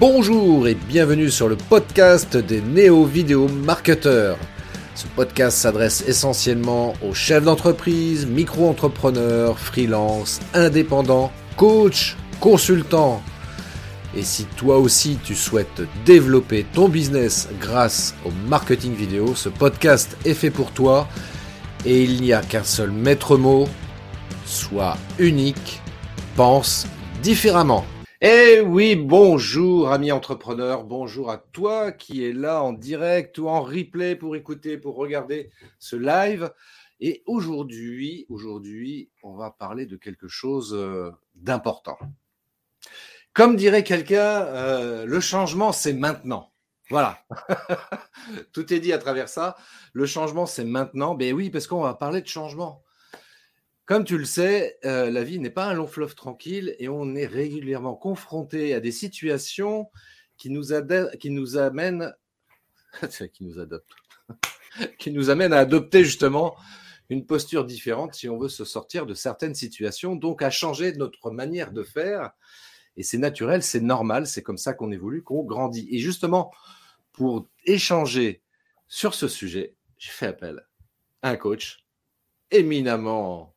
Bonjour et bienvenue sur le podcast des néo-vidéo marketeurs. Ce podcast s'adresse essentiellement aux chefs d'entreprise, micro-entrepreneurs, freelance, indépendants, coachs, consultants. Et si toi aussi tu souhaites développer ton business grâce au marketing vidéo, ce podcast est fait pour toi et il n'y a qu'un seul maître mot, sois unique, pense différemment. Eh oui, bonjour amis entrepreneurs, bonjour à toi qui est là en direct ou en replay pour écouter, pour regarder ce live. Et aujourd'hui, aujourd'hui, on va parler de quelque chose euh, d'important. Comme dirait quelqu'un, euh, le changement, c'est maintenant. Voilà. Tout est dit à travers ça. Le changement, c'est maintenant. Ben oui, parce qu'on va parler de changement. Comme tu le sais, euh, la vie n'est pas un long fleuve tranquille et on est régulièrement confronté à des situations qui nous, amènent, qui nous qui nous amènent à adopter justement une posture différente si on veut se sortir de certaines situations, donc à changer notre manière de faire. Et c'est naturel, c'est normal, c'est comme ça qu'on évolue, qu'on grandit. Et justement, pour échanger sur ce sujet, j'ai fait appel à un coach éminemment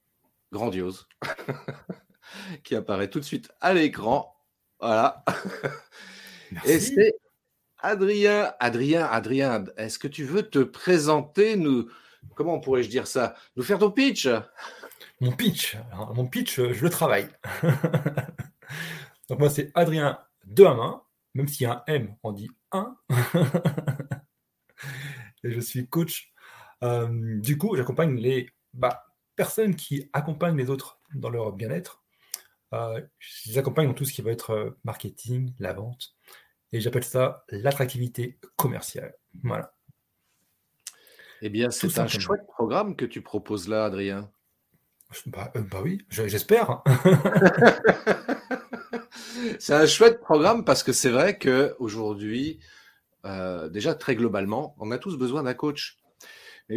grandiose qui apparaît tout de suite à l'écran. Voilà. Et c'est Adrien. Adrien, Adrien, est-ce que tu veux te présenter, nous, comment pourrais-je dire ça, nous faire ton pitch? Mon pitch, mon pitch, je le travaille. Donc moi, c'est Adrien de à main, même s'il y a un M, on dit 1. Et je suis coach. Euh, du coup, j'accompagne les bah, personnes qui accompagnent les autres dans leur bien-être. Euh, je les accompagne dans tout ce qui va être euh, marketing, la vente. Et j'appelle ça l'attractivité commerciale. Voilà. Eh bien, c'est un chouette programme que tu proposes là, Adrien. Bah, euh, bah oui, j'espère. c'est un chouette programme parce que c'est vrai qu'aujourd'hui, euh, déjà très globalement, on a tous besoin d'un coach.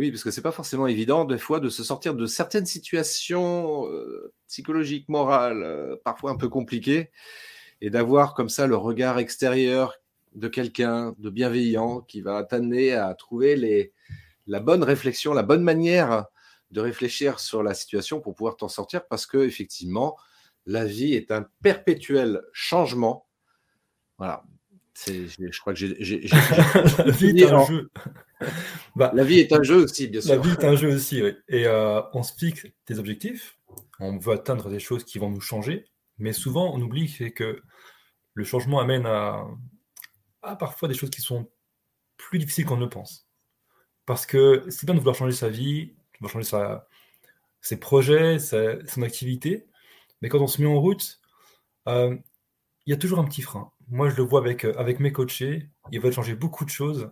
Oui, parce que c'est pas forcément évident des fois de se sortir de certaines situations euh, psychologiques, morales, euh, parfois un peu compliquées, et d'avoir comme ça le regard extérieur de quelqu'un de bienveillant qui va t'amener à trouver la bonne réflexion, la bonne manière de réfléchir sur la situation pour pouvoir t'en sortir, parce que effectivement, la vie est un perpétuel changement. Voilà. Je crois que j'ai. la vie est un jeu. Bah, la vie est un jeu aussi, bien sûr. La vie est un jeu aussi, oui. Et euh, on se fixe des objectifs, on veut atteindre des choses qui vont nous changer, mais souvent on oublie que le changement amène à, parfois des choses qui sont plus difficiles qu'on ne le pense. Parce que c'est bien de vouloir changer sa vie, de vouloir changer sa, ses projets, son activité, mais quand on se met en route, euh, il y a toujours un petit frein. Moi, je le vois avec, avec mes coachés, ils veulent changer beaucoup de choses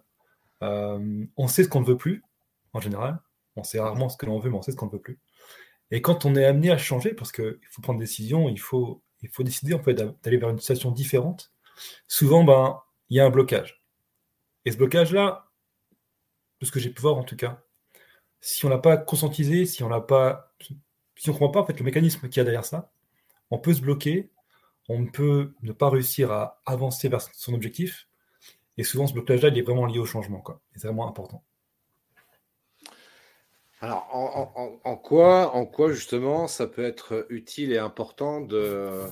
euh, on sait ce qu'on ne veut plus, en général. On sait rarement ce que l'on veut, mais on sait ce qu'on ne veut plus. Et quand on est amené à changer, parce qu'il faut prendre des décisions, il faut, il faut décider en d'aller vers une situation différente, souvent, ben, il y a un blocage. Et ce blocage-là, de ce que j'ai pu voir en tout cas, si on ne l'a pas conscientisé, si on l'a pas, si ne comprend pas en fait, le mécanisme qu'il y a derrière ça, on peut se bloquer, on peut ne pas réussir à avancer vers son objectif, et souvent, ce blocage-là, il est vraiment lié au changement. C'est vraiment important. Alors, en, quoi, en quoi, justement, ça peut être utile et important de,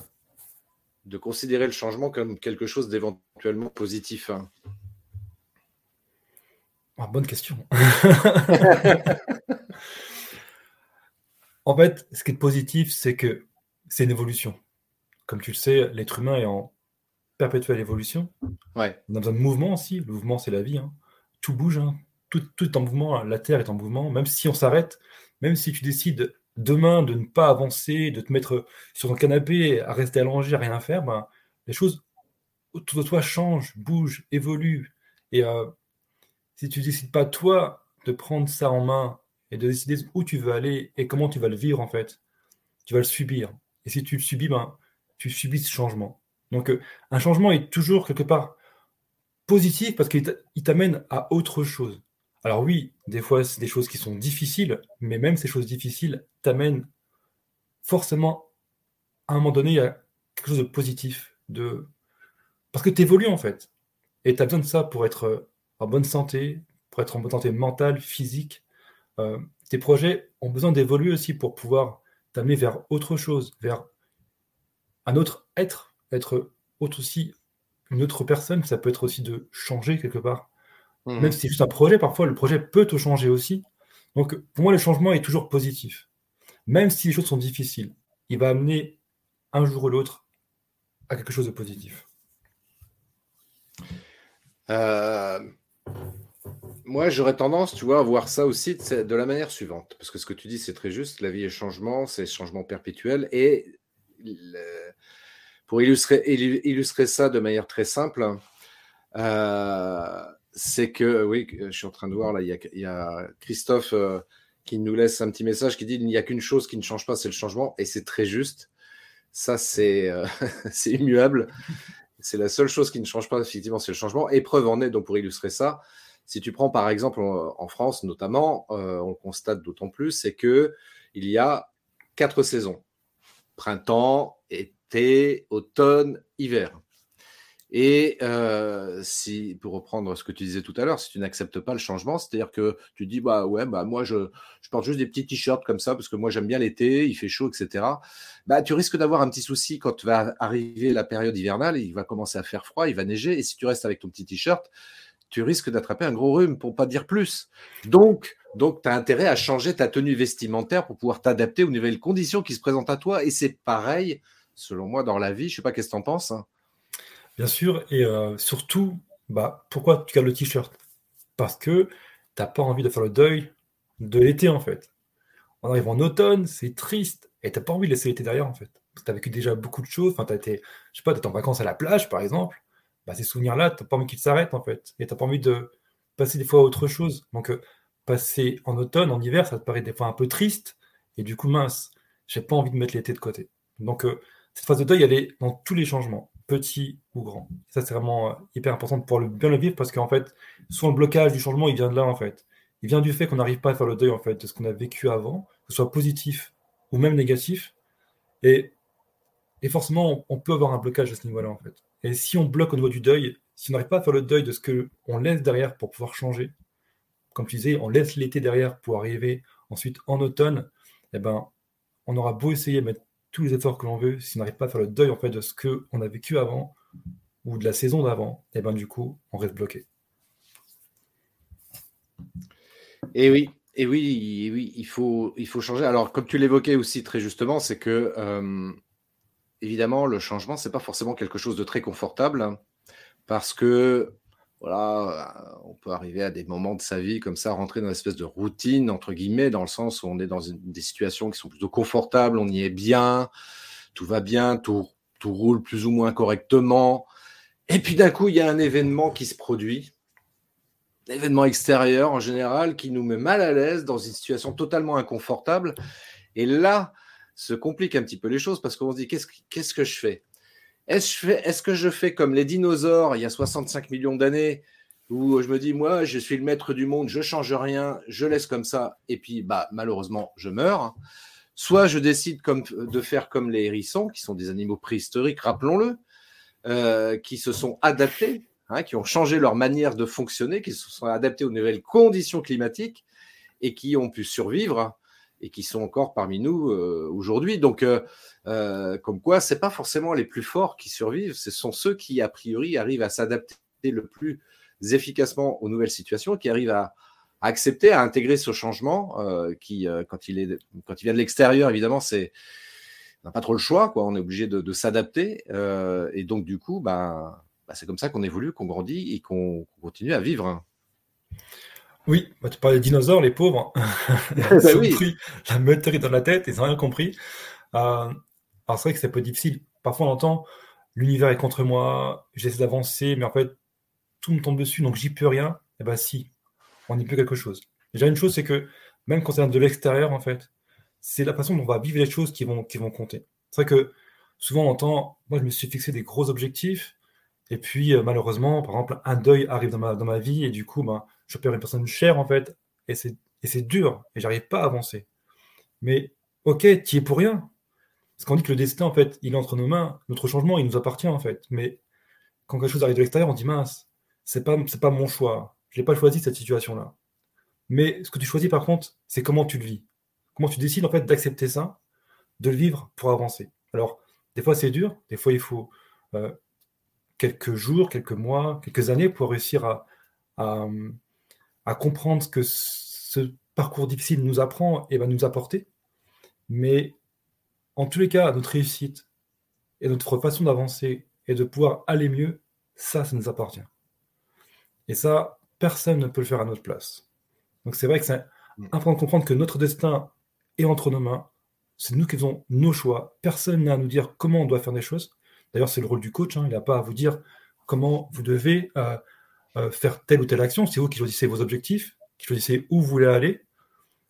de considérer le changement comme quelque chose d'éventuellement positif hein? Ah, Bonne question. en fait, ce qui est positif, c'est que c'est une évolution. Comme tu le sais, l'être humain est en perpétuelle évolution. Ouais. On a besoin de mouvement aussi. Le mouvement, c'est la vie. Hein. Tout bouge. Hein. Tout, tout, est en mouvement. La Terre est en mouvement. Même si on s'arrête, même si tu décides demain de ne pas avancer, de te mettre sur ton canapé, à rester allongé, à rien faire, ben, les choses autour de toi changent, bougent, évoluent. Et euh, si tu décides pas, toi, de prendre ça en main et de décider où tu veux aller et comment tu vas le vivre, en fait, tu vas le subir. Et si tu le subis, ben, tu subis ce changement. Donc euh, un changement est toujours quelque part positif parce qu'il t'amène à autre chose. Alors oui, des fois c'est des choses qui sont difficiles, mais même ces choses difficiles t'amènent forcément à un moment donné à quelque chose de positif, de parce que tu évolues en fait. Et tu as besoin de ça pour être en bonne santé, pour être en bonne santé mentale, physique. Euh, tes projets ont besoin d'évoluer aussi pour pouvoir t'amener vers autre chose, vers un autre être, être autre aussi une autre personne. Ça peut être aussi de changer quelque part. Mmh. Même si c'est juste un projet, parfois le projet peut te changer aussi. Donc pour moi, le changement est toujours positif. Même si les choses sont difficiles, il va amener un jour ou l'autre à quelque chose de positif. Euh, moi, j'aurais tendance, tu vois, à voir ça aussi de, la manière suivante. Parce que ce que tu dis, c'est très juste. La vie est changement, c'est changement perpétuel. Et pour illustrer, ça de manière très simple, euh, c'est que, oui, je suis en train de voir, là, il y a, Christophe euh, qui nous laisse un petit message qui dit il n'y a qu'une chose qui ne change pas, c'est le changement. Et c'est très juste. Ça, c'est euh, immuable. C'est la seule chose qui ne change pas, effectivement, c'est le changement. Et preuve en est, donc pour illustrer ça, si tu prends par exemple en France notamment, euh, on constate d'autant plus, c'est que il y a quatre saisons printemps, été, automne, hiver. Et euh, si, pour reprendre ce que tu disais tout à l'heure, si tu n'acceptes pas le changement, c'est-à-dire que tu dis bah ouais bah moi je, je porte juste des petits t-shirts comme ça parce que moi j'aime bien l'été, il fait chaud, etc. Bah tu risques d'avoir un petit souci quand va arriver la période hivernale, il va commencer à faire froid, il va neiger, et si tu restes avec ton petit t-shirt, tu risques d'attraper un gros rhume pour pas dire plus. Donc donc, tu as intérêt à changer ta tenue vestimentaire pour pouvoir t'adapter aux nouvelles conditions qui se présentent à toi. Et c'est pareil, selon moi, dans la vie. Je sais pas qu'est-ce que tu en penses. Hein? Bien sûr, et euh, surtout, bah, pourquoi tu gardes le t-shirt? Parce que tu n'as pas envie de faire le deuil de l'été, en fait. On arrive en automne, c'est triste, et tu n'as pas envie de laisser l'été derrière, en fait. Tu as vécu déjà beaucoup de choses, enfin, tu as été, je sais pas, tu en vacances à la plage, par exemple, bah, ces souvenirs-là, tu n'as pas envie qu'ils s'arrêtent, en fait. Et tu n'as pas envie de passer des fois à autre chose. Donc, euh, passer en automne, en hiver, ça te paraît des fois un peu triste, et du coup, mince, j'ai pas envie de mettre l'été de côté. Donc, euh, cette phase de deuil, elle est dans tous les changements petit ou grand. Ça, c'est vraiment euh, hyper important pour le, bien le vivre parce qu'en fait, soit le blocage du changement, il vient de là, en fait. Il vient du fait qu'on n'arrive pas à faire le deuil, en fait, de ce qu'on a vécu avant, que ce soit positif ou même négatif. Et, forcément, on, peut avoir un blocage à ce niveau-là, en fait. Et si on bloque au niveau du deuil, si on n'arrive pas à faire le deuil de ce qu'on laisse derrière pour pouvoir changer, comme tu disais, on laisse l'été derrière pour arriver ensuite en automne, eh ben, on aura beau essayer de mettre tous les efforts que l'on veut, si on n'arrive pas à faire le deuil en fait de ce qu'on a vécu avant ou de la saison d'avant, eh ben du coup, on reste bloqué. Et oui, et oui, oui, il faut, il faut changer. Alors, comme tu l'évoquais aussi très justement, c'est que euh, évidemment, le changement, c'est pas forcément quelque chose de très confortable, hein, parce que voilà, euh, on peut arriver à des moments de sa vie comme ça, rentrer dans une espèce de routine, entre guillemets, dans le sens où on est dans des situations qui sont plutôt confortables, on y est bien, tout va bien, tout, tout roule plus ou moins correctement. Et puis d'un coup, il y a un événement qui se produit, un événement extérieur en général, qui nous met mal à l'aise dans une situation totalement inconfortable. Et là, se complique un petit peu les choses parce qu'on se dit qu'est-ce, que je fais? Est-ce, que je fais comme les dinosaures il y a 65 millions d'années, où je me dis, moi, je suis le maître du monde, je change rien, je laisse comme ça, et puis, bah, malheureusement, je meurs. Soit je décide de faire comme les hérissons, qui sont des animaux préhistoriques, rappelons-le, euh, qui se sont adaptés, hein, qui ont changé leur manière de fonctionner, qui se sont adaptés aux nouvelles conditions climatiques et qui ont pu survivre et qui sont encore parmi nous euh, aujourd'hui. Donc, euh, euh, comme quoi, c'est pas forcément les plus forts qui survivent, ce sont ceux qui, a priori, arrivent à s'adapter le plus efficacement aux nouvelles situations, qui arrivent à, accepter, à intégrer ce changement, qui, quand, il est, quand il vient de l'extérieur, évidemment, c'est on n'a pas trop le choix. On est obligé de, s'adapter, et donc du coup, ben, ben, c'est comme ça qu'on évolue, qu'on grandit et qu'on continue à vivre. Oui, bah, tu parlais des dinosaures, les pauvres. ils ont pris la météorite dans la tête, ils n'ont rien compris. Euh, alors c'est vrai que c'est un peu difficile. Parfois on entend l'univers est contre moi, j'essaie d'avancer, mais en fait tout me tombe dessus, donc j'y peux rien. Et eh bien si, on y peut quelque chose. Déjà une chose, c'est que même quand c'est de l'extérieur, en fait, c'est la façon dont on va vivre les choses qui vont, qui vont compter. C'est vrai que souvent on entend, moi je me suis fixé des gros objectifs, et puis euh, malheureusement, par exemple, un deuil arrive dans ma, dans ma vie, et du coup, ben, je perds une personne chère en fait, et c'est, dur, et j'arrive pas à avancer. Mais ok, tu es pour rien. Parce qu'on dit que le destin, en fait, il est entre nos mains, notre changement, il nous appartient en fait. Mais quand quelque chose arrive de l'extérieur, on dit mince, c'est pas, pas mon choix. Je n'ai pas choisi cette situation-là. Mais ce que tu choisis, par contre, c'est comment tu le vis. Comment tu décides, en fait, d'accepter ça, de le vivre pour avancer. Alors, des fois, c'est dur. Des fois, il faut euh, quelques jours, quelques mois, quelques années pour réussir à, comprendre ce que ce parcours difficile nous apprend et va nous apporter. Mais en tous les cas, notre réussite et notre façon d'avancer et de pouvoir aller mieux, ça, ça nous appartient. Et ça, personne ne peut le faire à notre place. Donc c'est vrai que c'est mm. important de comprendre que notre destin est entre nos mains. C'est nous qui faisons nos choix. Personne n'a à nous dire comment on doit faire des choses. D'ailleurs, c'est le rôle du coach. Hein. Il n'a pas à vous dire comment vous devez euh, faire telle ou telle action. C'est vous qui choisissez vos objectifs, qui choisissez où vous voulez aller.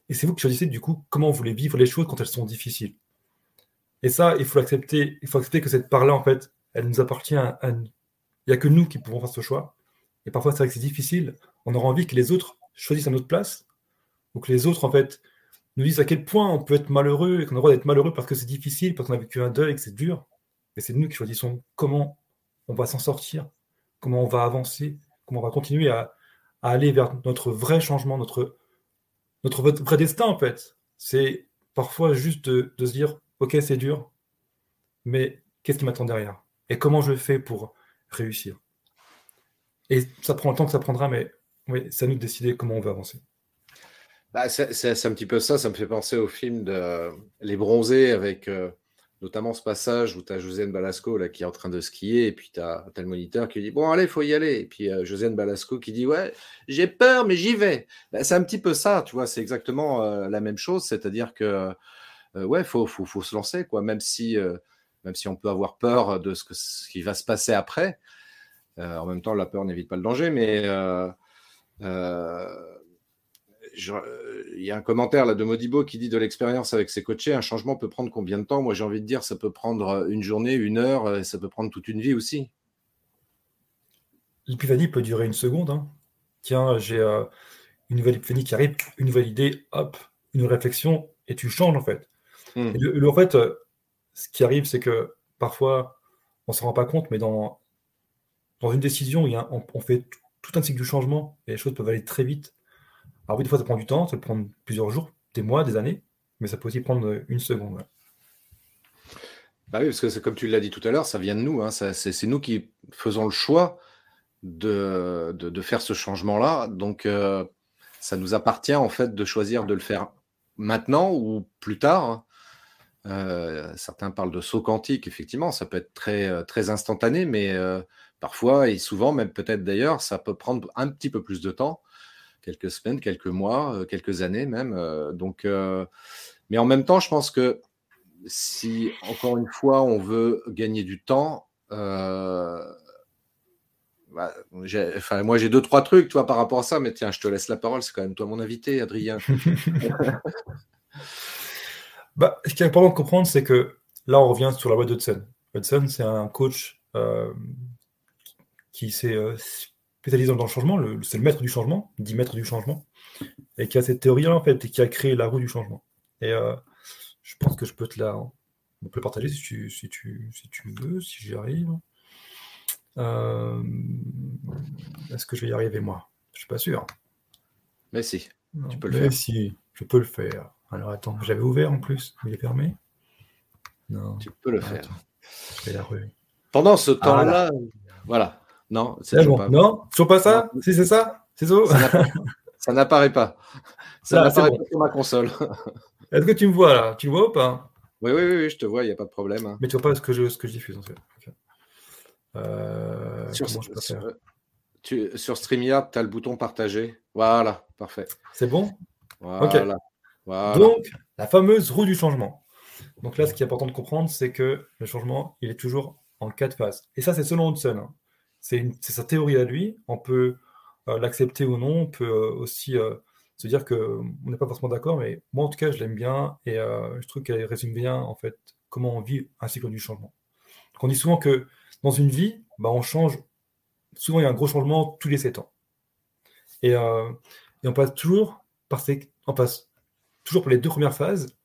Et c'est vous qui choisissez du coup comment vous voulez vivre les choses quand elles sont difficiles. Et ça, il faut l'accepter. Il faut accepter que cette part-là, en fait, elle nous appartient à, nous. Il n'y a que nous qui pouvons faire ce choix. Et parfois, c'est vrai que c'est difficile. On aura envie que les autres choisissent à notre place, ou que les autres, en fait, nous disent à quel point on peut être malheureux et qu'on a le droit d'être malheureux parce que c'est difficile, parce qu'on a vécu un deuil que c'est dur. Et c'est nous qui choisissons comment on va s'en sortir, comment on va avancer, on va continuer à, aller vers notre vrai changement, notre, notre vrai destin, en fait. C'est parfois juste de, se dire, OK, c'est dur, mais qu'est-ce qui m'attend derrière? Et comment je fais pour réussir? Et ça prend le temps que ça prendra, mais oui, c'est à nous de décider comment on va avancer. Bah, c'est un petit peu ça, ça me fait penser au film de Les Bronzés avec euh, notamment ce passage où tu as Josiane Balasco là, qui est en train de skier et puis tu as, le moniteur qui dit Bon, allez, faut y aller. Et puis euh, Josiane Balasco qui dit Ouais, j'ai peur, mais j'y vais. Bah, c'est un petit peu ça, tu vois, c'est exactement euh, la même chose, c'est-à-dire que ouais, il faut, faut, se lancer, quoi, même si, même si on peut avoir peur de ce, ce qui va se passer après. en même temps, la peur n'évite pas le danger, mais euh, euh, il y a un commentaire là de Modibo qui dit de l'expérience avec ses coachés, un changement peut prendre combien de temps? Moi, j'ai envie de dire, ça peut prendre une journée, une heure, et ça peut prendre toute une vie aussi. L'épiphanie peut durer une seconde. Hein. Tiens, j'ai euh, une nouvelle épiphanie qui arrive, une nouvelle idée, hop, une réflexion, et tu changes en fait. Hmm. en fait, ce qui arrive, c'est que parfois, on ne s'en rend pas compte, mais dans, dans une décision, il y a, on, fait tout un cycle du changement et les choses peuvent aller très vite. Alors oui, des fois, ça prend du temps, ça peut prendre plusieurs jours, des mois, des années, mais ça peut aussi prendre une seconde. Bah oui, parce que comme tu l'as dit tout à l'heure, ça vient de nous. Hein, c'est nous qui faisons le choix de, de, faire ce changement-là. Donc, euh, ça nous appartient en fait de choisir de le faire maintenant ou plus tard. Hein. Euh, certains parlent de saut quantique, effectivement, ça peut être très, euh, très instantané, mais Parfois, et souvent, même peut-être d'ailleurs, ça peut prendre un petit peu plus de temps, quelques semaines, quelques mois, euh, quelques années même. Euh, donc, euh, mais en même temps, je pense que si, encore une fois, on veut gagner du temps, bah, moi j'ai deux, trois trucs toi, par rapport à ça, mais tiens, je te laisse la parole, c'est quand même toi mon invité, Adrien. bah, ce qui est important de comprendre, c'est que là, on revient sur la voie d'Hudson. Hudson, c'est un coach qui s'est spécialisé dans le changement, c'est le maître du changement, dit maître du changement, et qui a cette théorie-là, en fait, et qui a créé la roue du changement. Et euh, je pense que je peux te la. On peut partager si tu, si tu, si tu veux, si j'y arrive. Euh, est-ce que je vais y arriver, moi? Je suis pas sûr. Mais si, tu peux le faire. Si, je peux le faire. Alors attends, j'avais ouvert en plus, il est fermé? Non. Tu peux le faire. Je vais la rue. Pendant ce ah, temps-là, voilà. Non, c'est bon. pas. Non, toujours pas ça? Si c'est ça? C'est ça Ça n'apparaît pas. Ça n'apparaît pas sur ma console. Est-ce que tu me vois là? Tu me vois ou pas? Oui, oui, oui, je te vois, il n'y a pas de problème. Hein. Mais tu vois pas ce que je, ce que je diffuse en fait. Euh, sur, tu, sur StreamYard, tu as le bouton partager. Voilà, parfait. C'est bon? Voilà. Donc, la fameuse roue du changement. Donc là, ce qui est important de comprendre, c'est que le changement, il est toujours en quatre phases. Et ça, c'est selon Hudson. Hein c'est sa théorie à lui. On peut euh, l'accepter ou non. On peut euh, aussi euh, se dire qu'on n'est pas forcément d'accord, mais moi en tout cas, je l'aime bien et je trouve qu'elle résume bien en fait comment on vit un cycle du changement. on dit souvent que dans une vie, bah, on change. Souvent, il y a un gros changement tous les 7 ans. Et, on passe toujours par ces, on passe toujours par les deux premières phases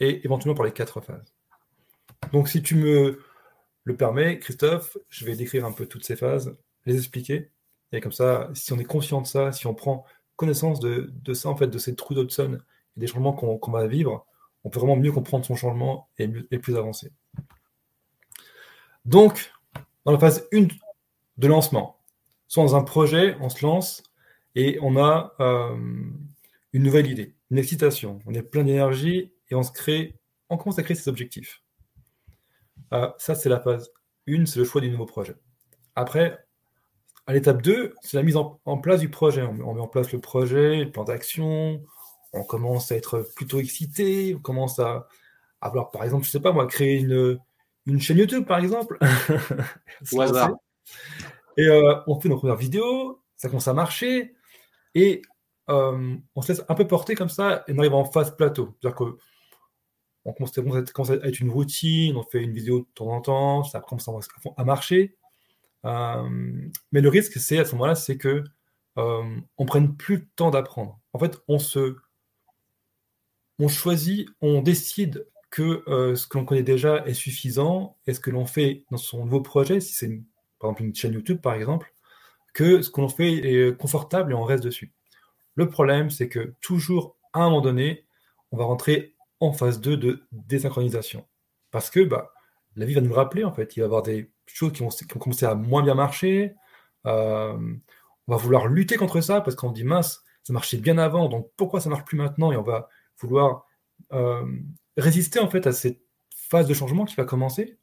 et éventuellement par les quatre phases. Donc, si tu me le permet. Christophe, je vais décrire un peu toutes ces phases, les expliquer. Et comme ça, si on est conscient de ça, si on prend connaissance de, ça, en fait, de ces trous d'Hudson et des changements qu'on va vivre, on peut vraiment mieux comprendre son changement et, plus avancer. Donc, dans la phase 1 de lancement, soit dans un projet, on se lance et on a euh, une nouvelle idée, une excitation, on est plein d'énergie et on se crée, on commence à créer ses objectifs. Euh, ça, c'est la phase 1, c'est le choix du nouveau projet. Après, à l'étape 2, c'est la mise en, place du projet. On, met en place le projet, le plan d'action, on commence à être plutôt excité, on commence à avoir, par exemple, je sais pas moi, créer une, une chaîne YouTube, par exemple. et euh, on fait nos premières vidéos, ça commence à marcher, et euh, on se laisse un peu porter comme ça, et on arrive en phase plateau. C'est-à-dire que on commence, à être une routine, on fait une vidéo de temps en temps, ça commence à marcher. Euh, mais le risque, c'est à ce moment-là, c'est que euh, prenne plus le temps d'apprendre. En fait, on se, on choisit, on décide que euh, ce que l'on connaît déjà est suffisant et ce que l'on fait dans son nouveau projet, si c'est par exemple une chaîne YouTube par exemple, que ce que l'on fait est confortable et on reste dessus. Le problème, c'est que toujours à un moment donné, on va rentrer phase 2 de désynchronisation. Parce que bah, la vie va nous le rappeler, en fait. Il va y avoir des choses qui vont, qui commencer à moins bien marcher. Euh, on va vouloir lutter contre ça parce qu'on dit mince, ça marchait bien avant, donc pourquoi ça marche plus maintenant? Et on va vouloir euh, résister en fait à cette phase de changement qui va commencer.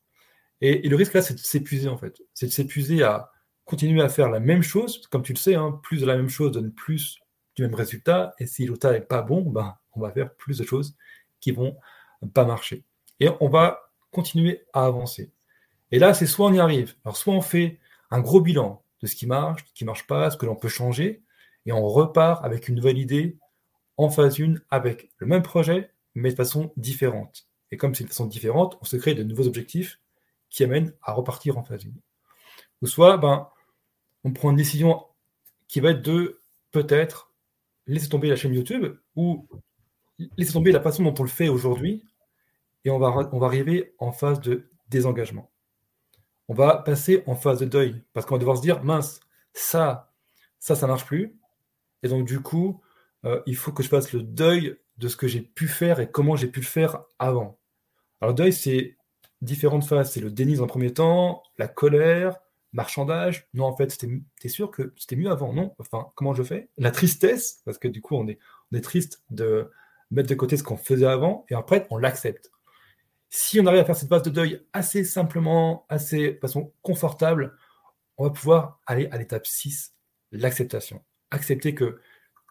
Et, le risque là, c'est de s'épuiser en fait. C'est de s'épuiser à continuer à faire la même chose. Comme tu le sais, hein, plus de la même chose donne plus du même résultat. Et si le résultat n'est pas bon, ben, on va faire plus de choses qui vont pas marcher. Et on va continuer à avancer. Et là, c'est soit on y arrive. Alors, soit on fait un gros bilan de ce qui marche, ce qui ne marche pas, ce que l'on peut changer, et on repart avec une nouvelle idée en phase 1 avec le même projet, mais de façon différente. Et comme c'est de façon différente, on se crée de nouveaux objectifs qui amènent à repartir en phase 1. Ou soit, ben, on prend une décision qui va être de peut-être laisser tomber la chaîne YouTube ou laisser tomber la façon dont on le fait aujourd'hui et on va, on va arriver en phase de désengagement. On va passer en phase de deuil parce qu'on va devoir se dire mince, ça, ça, ça marche plus. Et donc, du coup, euh, il faut que je fasse le deuil de ce que j'ai pu faire et comment j'ai pu le faire avant. Alors, deuil, c'est différentes phases. C'est le déni dans un premier temps, la colère, marchandage. Non, en fait, t'es sûr que c'était mieux avant? Non. Enfin, comment je fais? La tristesse, parce que du coup, on est, on est triste de mettre de côté ce qu'on faisait avant, et après, on l'accepte. Si on arrive à faire cette phase de deuil assez simplement, assez de façon confortable, on va pouvoir aller à l'étape 6, l'acceptation. Accepter que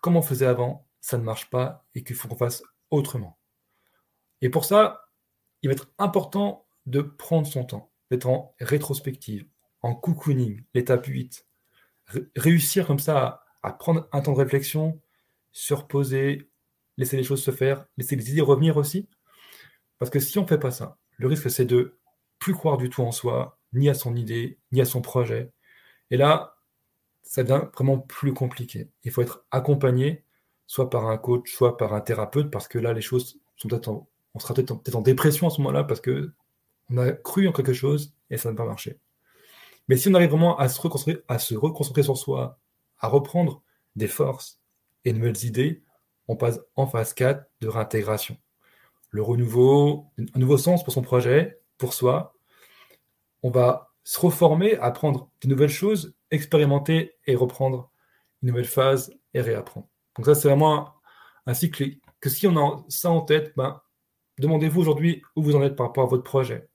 comme on faisait avant, ça ne marche pas et qu'il faut qu'on fasse autrement. Et pour ça, il va être important de prendre son temps, d'être en rétrospective, en cocooning, l'étape 8. réussir comme ça à, à, prendre un temps de réflexion, se reposer, laisser les choses se faire, laisser les idées revenir aussi. Parce que si on ne fait pas ça, le risque c'est de plus croire du tout en soi, ni à son idée, ni à son projet. Et là, ça devient vraiment plus compliqué. Il faut être accompagné, soit par un coach, soit par un thérapeute, parce que là, les choses sont peut-être on sera peut-être en, dépression à ce moment-là, parce que on a cru en quelque chose et ça n'a pas marché. Mais si on arrive vraiment à se à se reconcentrer sur soi, à reprendre des forces et de nouvelles idées, on passe en phase 4 de réintégration. Le renouveau, un nouveau sens pour son projet, pour soi. On va se reformer, apprendre de nouvelles choses, expérimenter et reprendre une nouvelle phase et réapprendre. Donc ça, c'est vraiment un, cycle que si on a ça en tête, ben, demandez-vous aujourd'hui où vous en êtes par rapport à votre projet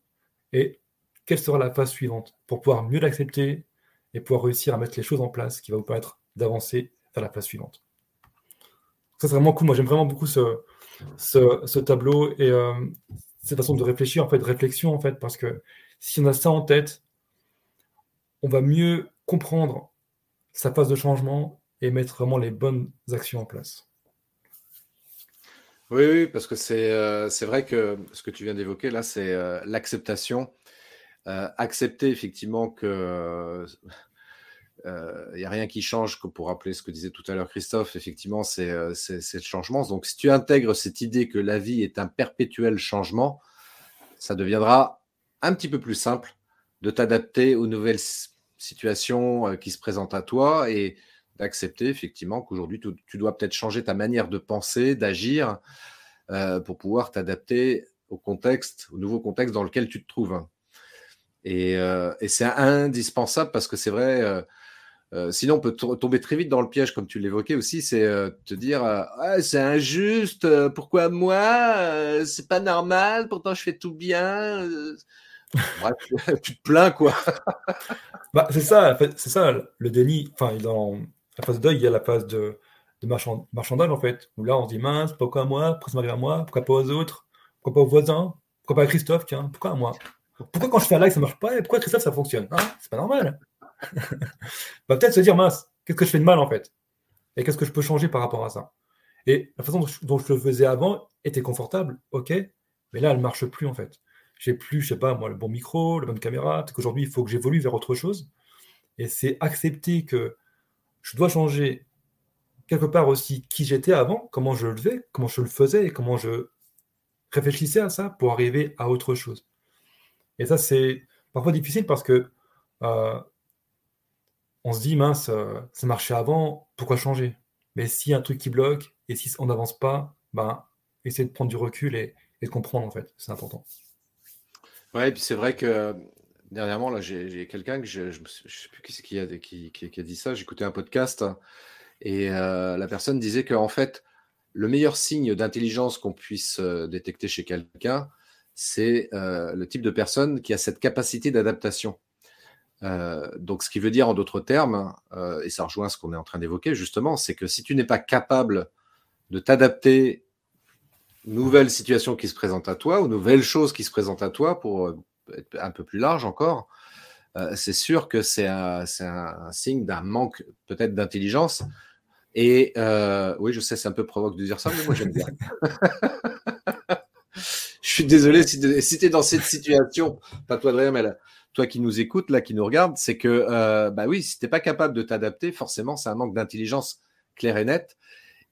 et quelle sera la phase suivante pour pouvoir mieux l'accepter et pouvoir réussir à mettre les choses en place qui va vous permettre d'avancer vers la phase suivante. Ça, c'est vraiment cool. Moi, j'aime vraiment beaucoup ce, tableau et euh, cette façon de réfléchir, en fait, de réflexion, en fait, parce que si on a ça en tête, on va mieux comprendre sa phase de changement et mettre vraiment les bonnes actions en place. Oui, oui, parce que c'est euh, vrai que ce que tu viens d'évoquer là, c'est euh, l'acceptation. accepter effectivement que il euh, n'y a rien qui change, pour rappeler ce que disait tout à l'heure Christophe, effectivement, euh, c'est le changement. Donc, si tu intègres cette idée que la vie est un perpétuel changement, ça deviendra un petit peu plus simple de t'adapter aux nouvelles situations euh, qui se présentent à toi et d'accepter effectivement qu'aujourd'hui, tu, dois peut-être changer ta manière de penser, d'agir pour pouvoir t'adapter au contexte, au nouveau contexte dans lequel tu te trouves. Et, c'est indispensable parce que c'est vrai, sinon, on peut tomber très vite dans le piège, comme tu l'évoquais aussi, c'est euh, te dire euh, c'est injuste, pourquoi moi C'est pas normal, pourtant je fais tout bien. tu te plains, quoi. bah, c'est ça, c'est ça, le déni. Enfin, dans la phase de deuil, il y a la phase de, marchandage, en fait, où là, on se dit mince, pourquoi moi Pourquoi ça à moi Pourquoi pas aux autres Pourquoi pas aux voisins Pourquoi pas à Christophe pourquoi à moi? Pourquoi quand je fais un live, ça marche pas Et pourquoi Christophe, ça fonctionne? Hein C'est pas normal. Va peut-être se dire, mince, qu'est-ce que je fais de mal en fait? Et qu'est-ce que je peux changer par rapport à ça? Et la façon dont je, le faisais avant était confortable, ok, mais là, elle ne marche plus en fait. J'ai plus, je sais pas, moi, le bon micro, la bonne caméra, qu'aujourd'hui, il faut que j'évolue vers autre chose. Et c'est accepter que je dois changer quelque part aussi qui j'étais avant, comment je le faisais, comment je le faisais et comment je réfléchissais à ça pour arriver à autre chose. Et ça, c'est parfois difficile parce que euh, on se dit, mince, euh, ça marchait avant, pourquoi changer? Mais s'il y a un truc qui bloque, et si on n'avance pas, ben, essayer de prendre du recul et, de comprendre, en fait, c'est important. Ouais, et puis c'est vrai que dernièrement, là, j'ai quelqu'un que je sais plus qui, a, qui, a dit ça, j'écoutais un podcast, et euh, la personne disait qu'en fait, le meilleur signe d'intelligence qu'on puisse euh, détecter chez quelqu'un, c'est le type de personne qui a cette capacité d'adaptation. Euh, donc, ce qui veut dire en d'autres termes, euh, et ça rejoint ce qu'on est en train d'évoquer justement, c'est que si tu n'es pas capable de t'adapter aux nouvelles situations qui se présentent à toi, aux nouvelles choses qui se présentent à toi, pour euh, être un peu plus large encore, c'est sûr que c'est un, signe d'un manque peut-être d'intelligence. Et oui, je sais, c'est un peu provoque de dire ça, mais moi j'aime bien. je suis désolé si, tu es dans cette situation, pas toi de rien, mais là, toi qui nous écoutes, là, qui nous regarde, c'est que, euh, bah oui, si tu n'es pas capable de t'adapter, forcément, c'est un manque d'intelligence claire et nette.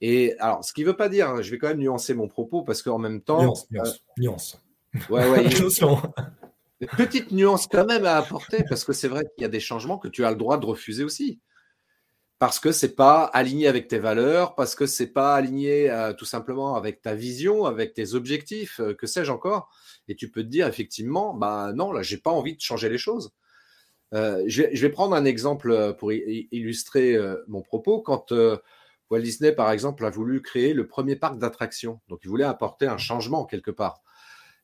Et alors, ce qui ne veut pas dire, hein, je vais quand même nuancer mon propos parce qu'en même temps. Nuance, nuance, euh, nuance. Ouais, ouais. Une petite nuance quand même à apporter parce que c'est vrai qu'il y a des changements que tu as le droit de refuser aussi parce que c'est pas aligné avec tes valeurs, parce que c'est pas aligné euh, tout simplement avec ta vision, avec tes objectifs, euh, que sais-je encore. Et tu peux te dire effectivement, bah non, là, j'ai pas envie de changer les choses. Euh, je, vais, prendre un exemple pour illustrer mon propos. Quand Walt Disney, par exemple, a voulu créer le premier parc d'attractions, donc il voulait apporter un changement quelque part,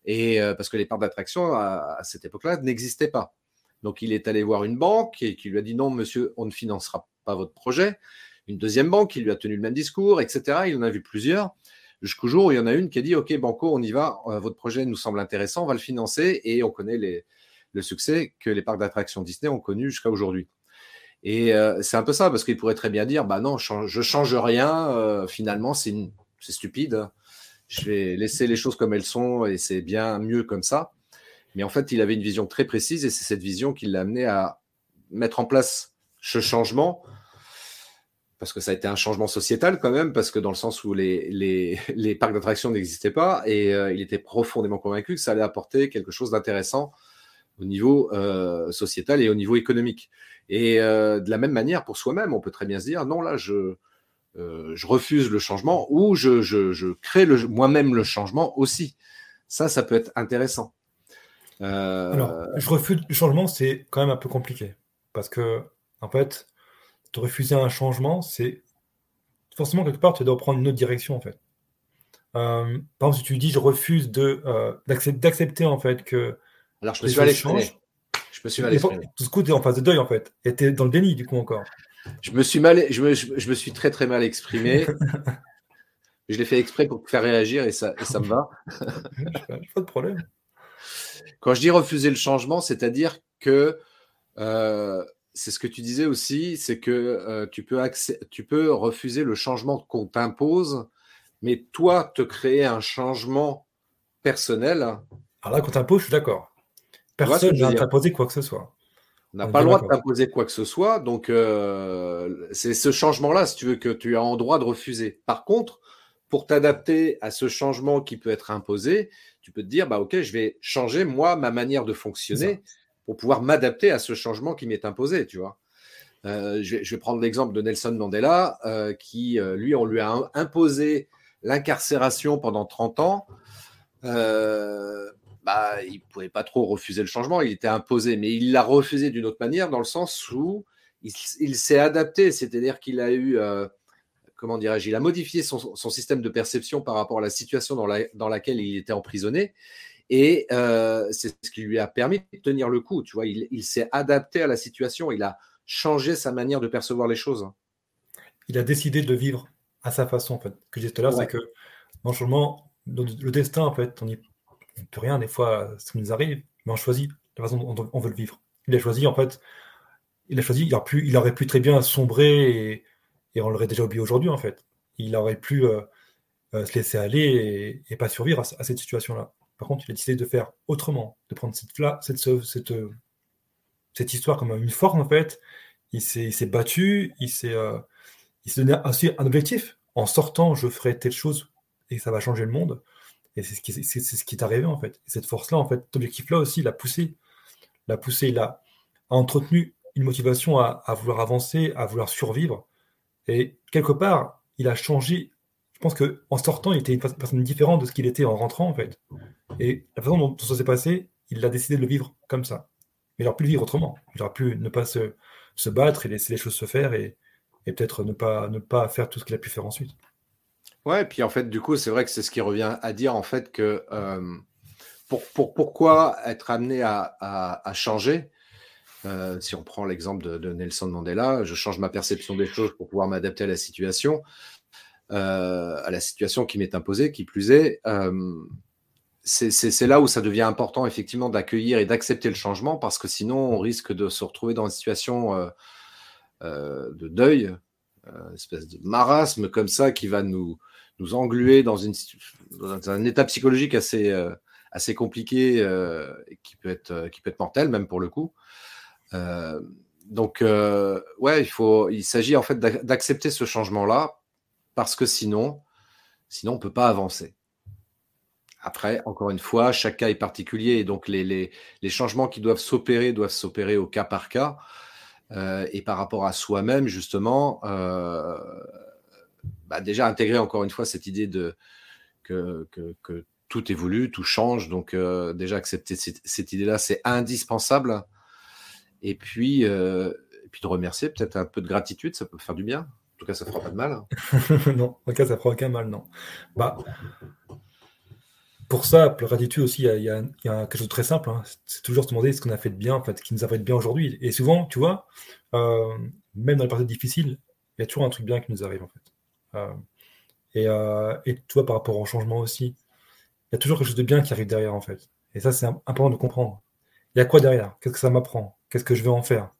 et parce que les parcs d'attractions à, à cette époque-là n'existaient pas. Donc il est allé voir une banque et qui lui a dit non, monsieur, on ne financera votre projet. Une deuxième banque qui lui a tenu le même discours, etc. Il en a vu plusieurs. Jusqu'au jour où il y en a une qui a dit Ok, Banco, on y va, euh, votre projet nous semble intéressant, on va le financer. Et on connaît le succès que les parcs d'attractions Disney ont connu jusqu'à aujourd'hui. Et euh, c'est un peu ça, parce qu'il pourrait très bien dire Bah non, je change rien, euh, finalement, c'est stupide. Je vais laisser les choses comme elles sont et c'est bien mieux comme ça. Mais en fait, il avait une vision très précise et c'est cette vision qui l'a amené à mettre en place ce changement parce que ça a été un changement sociétal quand même, parce que dans le sens où les, parcs d'attractions n'existaient pas, et euh, il était profondément convaincu que ça allait apporter quelque chose d'intéressant au niveau euh, sociétal et au niveau économique. Et euh, de la même manière, pour soi-même, on peut très bien se dire, non, là, je, refuse le changement, ou je, je, je crée moi-même le changement aussi. Ça, ça peut être intéressant. Alors, je refuse le changement, c'est quand même un peu compliqué, parce que, en fait, de refuser un changement, c'est forcément quelque part, tu dois prendre une autre direction en fait. Euh, par exemple, si tu dis je refuse de euh, d'accepter en fait que. Alors je me suis allé changer. Je me suis mal exprimé. Tout ce coup, tu es en phase de deuil en fait. Et tu es dans le déni du coup encore. Je me suis mal, je me, je me suis très très mal exprimé. je l'ai fait exprès pour te faire réagir et ça, et ça me va. pas de problème. Quand je dis refuser le changement, c'est-à-dire que euh, c'est ce que tu disais aussi, c'est que euh, tu, peux tu peux refuser le changement qu'on t'impose, mais toi, te créer un changement personnel. Alors là, qu'on t'impose, je suis d'accord. Personne n'a t'imposer quoi que ce soit. On n'a pas le droit de t'imposer quoi que ce soit. Donc, euh, c'est ce changement-là, si tu veux, que tu as en droit de refuser. Par contre, pour t'adapter à ce changement qui peut être imposé, tu peux te dire, bah, OK, je vais changer, moi, ma manière de fonctionner pour pouvoir m'adapter à ce changement qui m'est imposé, tu vois. Euh, je, vais, prendre l'exemple de Nelson Mandela, euh, qui, euh, lui, on lui a imposé l'incarcération pendant 30 ans. Bah, il pouvait pas trop refuser le changement, il était imposé, mais il l'a refusé d'une autre manière, dans le sens où il, s'est adapté, c'est-à-dire qu'il a eu, comment dirais-je, il a modifié son, système de perception par rapport à la situation dans, dans laquelle il était emprisonné. Et c'est ce qui lui a permis de tenir le coup. Tu vois, il s'est adapté à la situation. Il a changer sa manière de percevoir les choses. Il a décidé de vivre à sa façon, en fait. Ce que je disais tout à l'heure, c'est que non seulement le destin, en fait, on n'y peut rien, des fois, ce qui nous arrive, mais on choisit la façon dont on veut le vivre. Il a choisi, en fait, il a choisi, il aurait pu, il aurait pu très bien sombrer et, on l'aurait déjà oublié aujourd'hui, en fait. Il aurait pu euh, euh, se laisser aller et, pas survivre à, cette situation-là. Par contre, il a décidé de faire autrement, de prendre cette, cette histoire comme une forme, en fait. Il s'est battu, il s'est euh, donné un objectif. En sortant, je ferai telle chose et ça va changer le monde. Et c'est ce qui, est arrivé, en fait. Et cette force-là, en fait, cet objectif-là aussi, l'a poussé. L'a poussé, il a, entretenu une motivation à, vouloir avancer, à vouloir survivre. Et quelque part, il a changé. Je pense qu'en sortant, il était une personne différente de ce qu'il était en rentrant, en fait. Et la façon dont ça s'est passé, il a décidé de le vivre comme ça. Mais il aurait pu le vivre autrement. Il aurait pu ne pas se, se battre et laisser les choses se faire et, peut-être ne pas, ne pas faire tout ce qu'il a pu faire ensuite. Ouais, et puis en fait, du coup, c'est vrai que c'est ce qui revient à dire en fait que euh, pour, pour, pourquoi être amené à, à, changer? Euh, Si on prend l'exemple de, Nelson Mandela, je change ma perception des choses pour pouvoir m'adapter à la situation, à la situation qui m'est imposée, qui plus est c'est là où ça devient important effectivement d'accueillir et d'accepter le changement parce que sinon on risque de se retrouver dans une situation euh, euh, de deuil, euh, une espèce de marasme comme ça qui va nous, nous engluer dans, une, dans un état psychologique assez, assez compliqué qui peut, être, qui peut être mortel même pour le coup. donc ouais, il, il s'agit en fait d'accepter ce changement-là parce que sinon, sinon on ne peut pas avancer. Après, encore une fois, chaque cas est particulier et donc les, les, changements qui doivent s'opérer doivent s'opérer au cas par cas. Euh, et par rapport à soi-même, justement, euh, bah déjà intégrer encore une fois cette idée de que, que, tout évolue, tout change. Donc euh, déjà accepter cette, idée-là, c'est indispensable. Et puis, et puis de remercier, peut-être un peu de gratitude, ça peut faire du bien. En tout cas, ça fera pas de mal. non, en tout cas, ça fera aucun mal, non. Bah, pour ça, pour gratitude aussi, il y, a, quelque chose de très simple. Hein. C'est toujours se demander ce qu'on a fait de bien, en fait, qui nous a fait de bien aujourd'hui. Et souvent, tu vois, euh, même dans les périodes difficiles, il y a toujours un truc bien qui nous arrive, en fait. Euh, et, euh, et, tu vois, par rapport au changement aussi, il y a toujours quelque chose de bien qui arrive derrière, en fait. Et ça, c'est important de comprendre. Il y a quoi derrière? Qu'est-ce que ça m'apprend? Qu'est-ce que je vais en faire?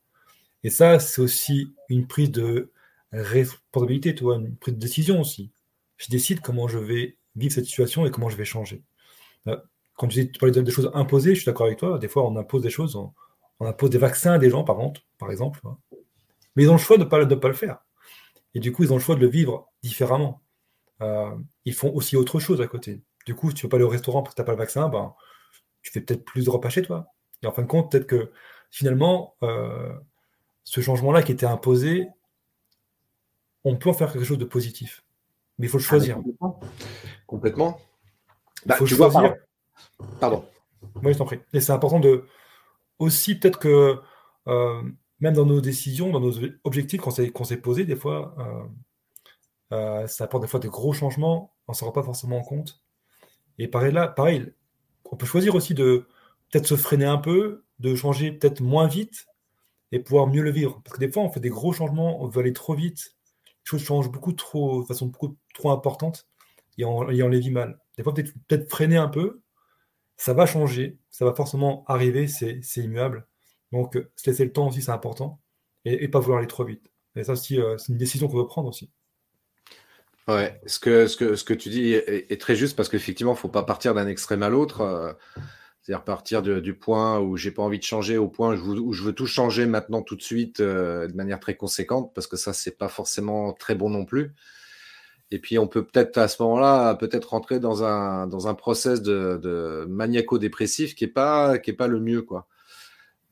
Et ça, c'est aussi une prise de responsabilité, tu vois, une prise de décision aussi. Je décide comment je vais vivre cette situation et comment je vais changer. Euh, quand tu, dis, tu parlais des choses imposées, je suis d'accord avec toi. Des fois, on impose des choses, on, impose des vaccins à des gens, par contre, par exemple. Mais ils ont le choix de ne pas, pas le faire. Et du coup, ils ont le choix de le vivre différemment. Euh, ils font aussi autre chose à côté. Du coup, si tu ne veux pas aller au restaurant parce que tu n'as pas le vaccin, ben, tu fais peut-être plus de repas chez toi. Et en fin de compte, peut-être que finalement, euh, ce changement-là qui était imposé, on peut en faire quelque chose de positif. Mais il faut le ah, choisir. complètement. Bah, faut choisir. pardon. Oui, je t'en prie. Et c'est important de aussi peut-être que euh, même dans nos décisions, dans nos objectifs qu'on s'est posés, des fois, euh, euh, ça apporte des fois des gros changements, on ne s'en rend pas forcément compte. Et pareil là, pareil, on peut choisir aussi de peut-être se freiner un peu, de changer peut-être moins vite et pouvoir mieux le vivre. Parce que des fois, on fait des gros changements, on veut aller trop vite, choses changent beaucoup trop, de façon beaucoup trop importante et on, et les vit mal. Des fois, peut-être freiner un peu, ça va changer, ça va forcément arriver, c'est immuable. Donc, euh, se laisser le temps aussi, c'est important, et, pas vouloir aller trop vite. Et ça aussi, euh, c'est une décision qu'on veut prendre aussi. Ouais, ce que, ce que, ce que tu dis est, très juste parce qu'effectivement, il ne faut pas partir d'un extrême à l'autre. Euh, c'est-à-dire partir du point où j'ai pas envie de changer au point où je veux tout changer maintenant tout de suite de manière très conséquente parce que ça c'est pas forcément très bon non plus. Et puis on peut peut-être à ce moment-là peut-être rentrer dans un dans un process de, de maniaco-dépressif qui est pas qui est pas le mieux quoi.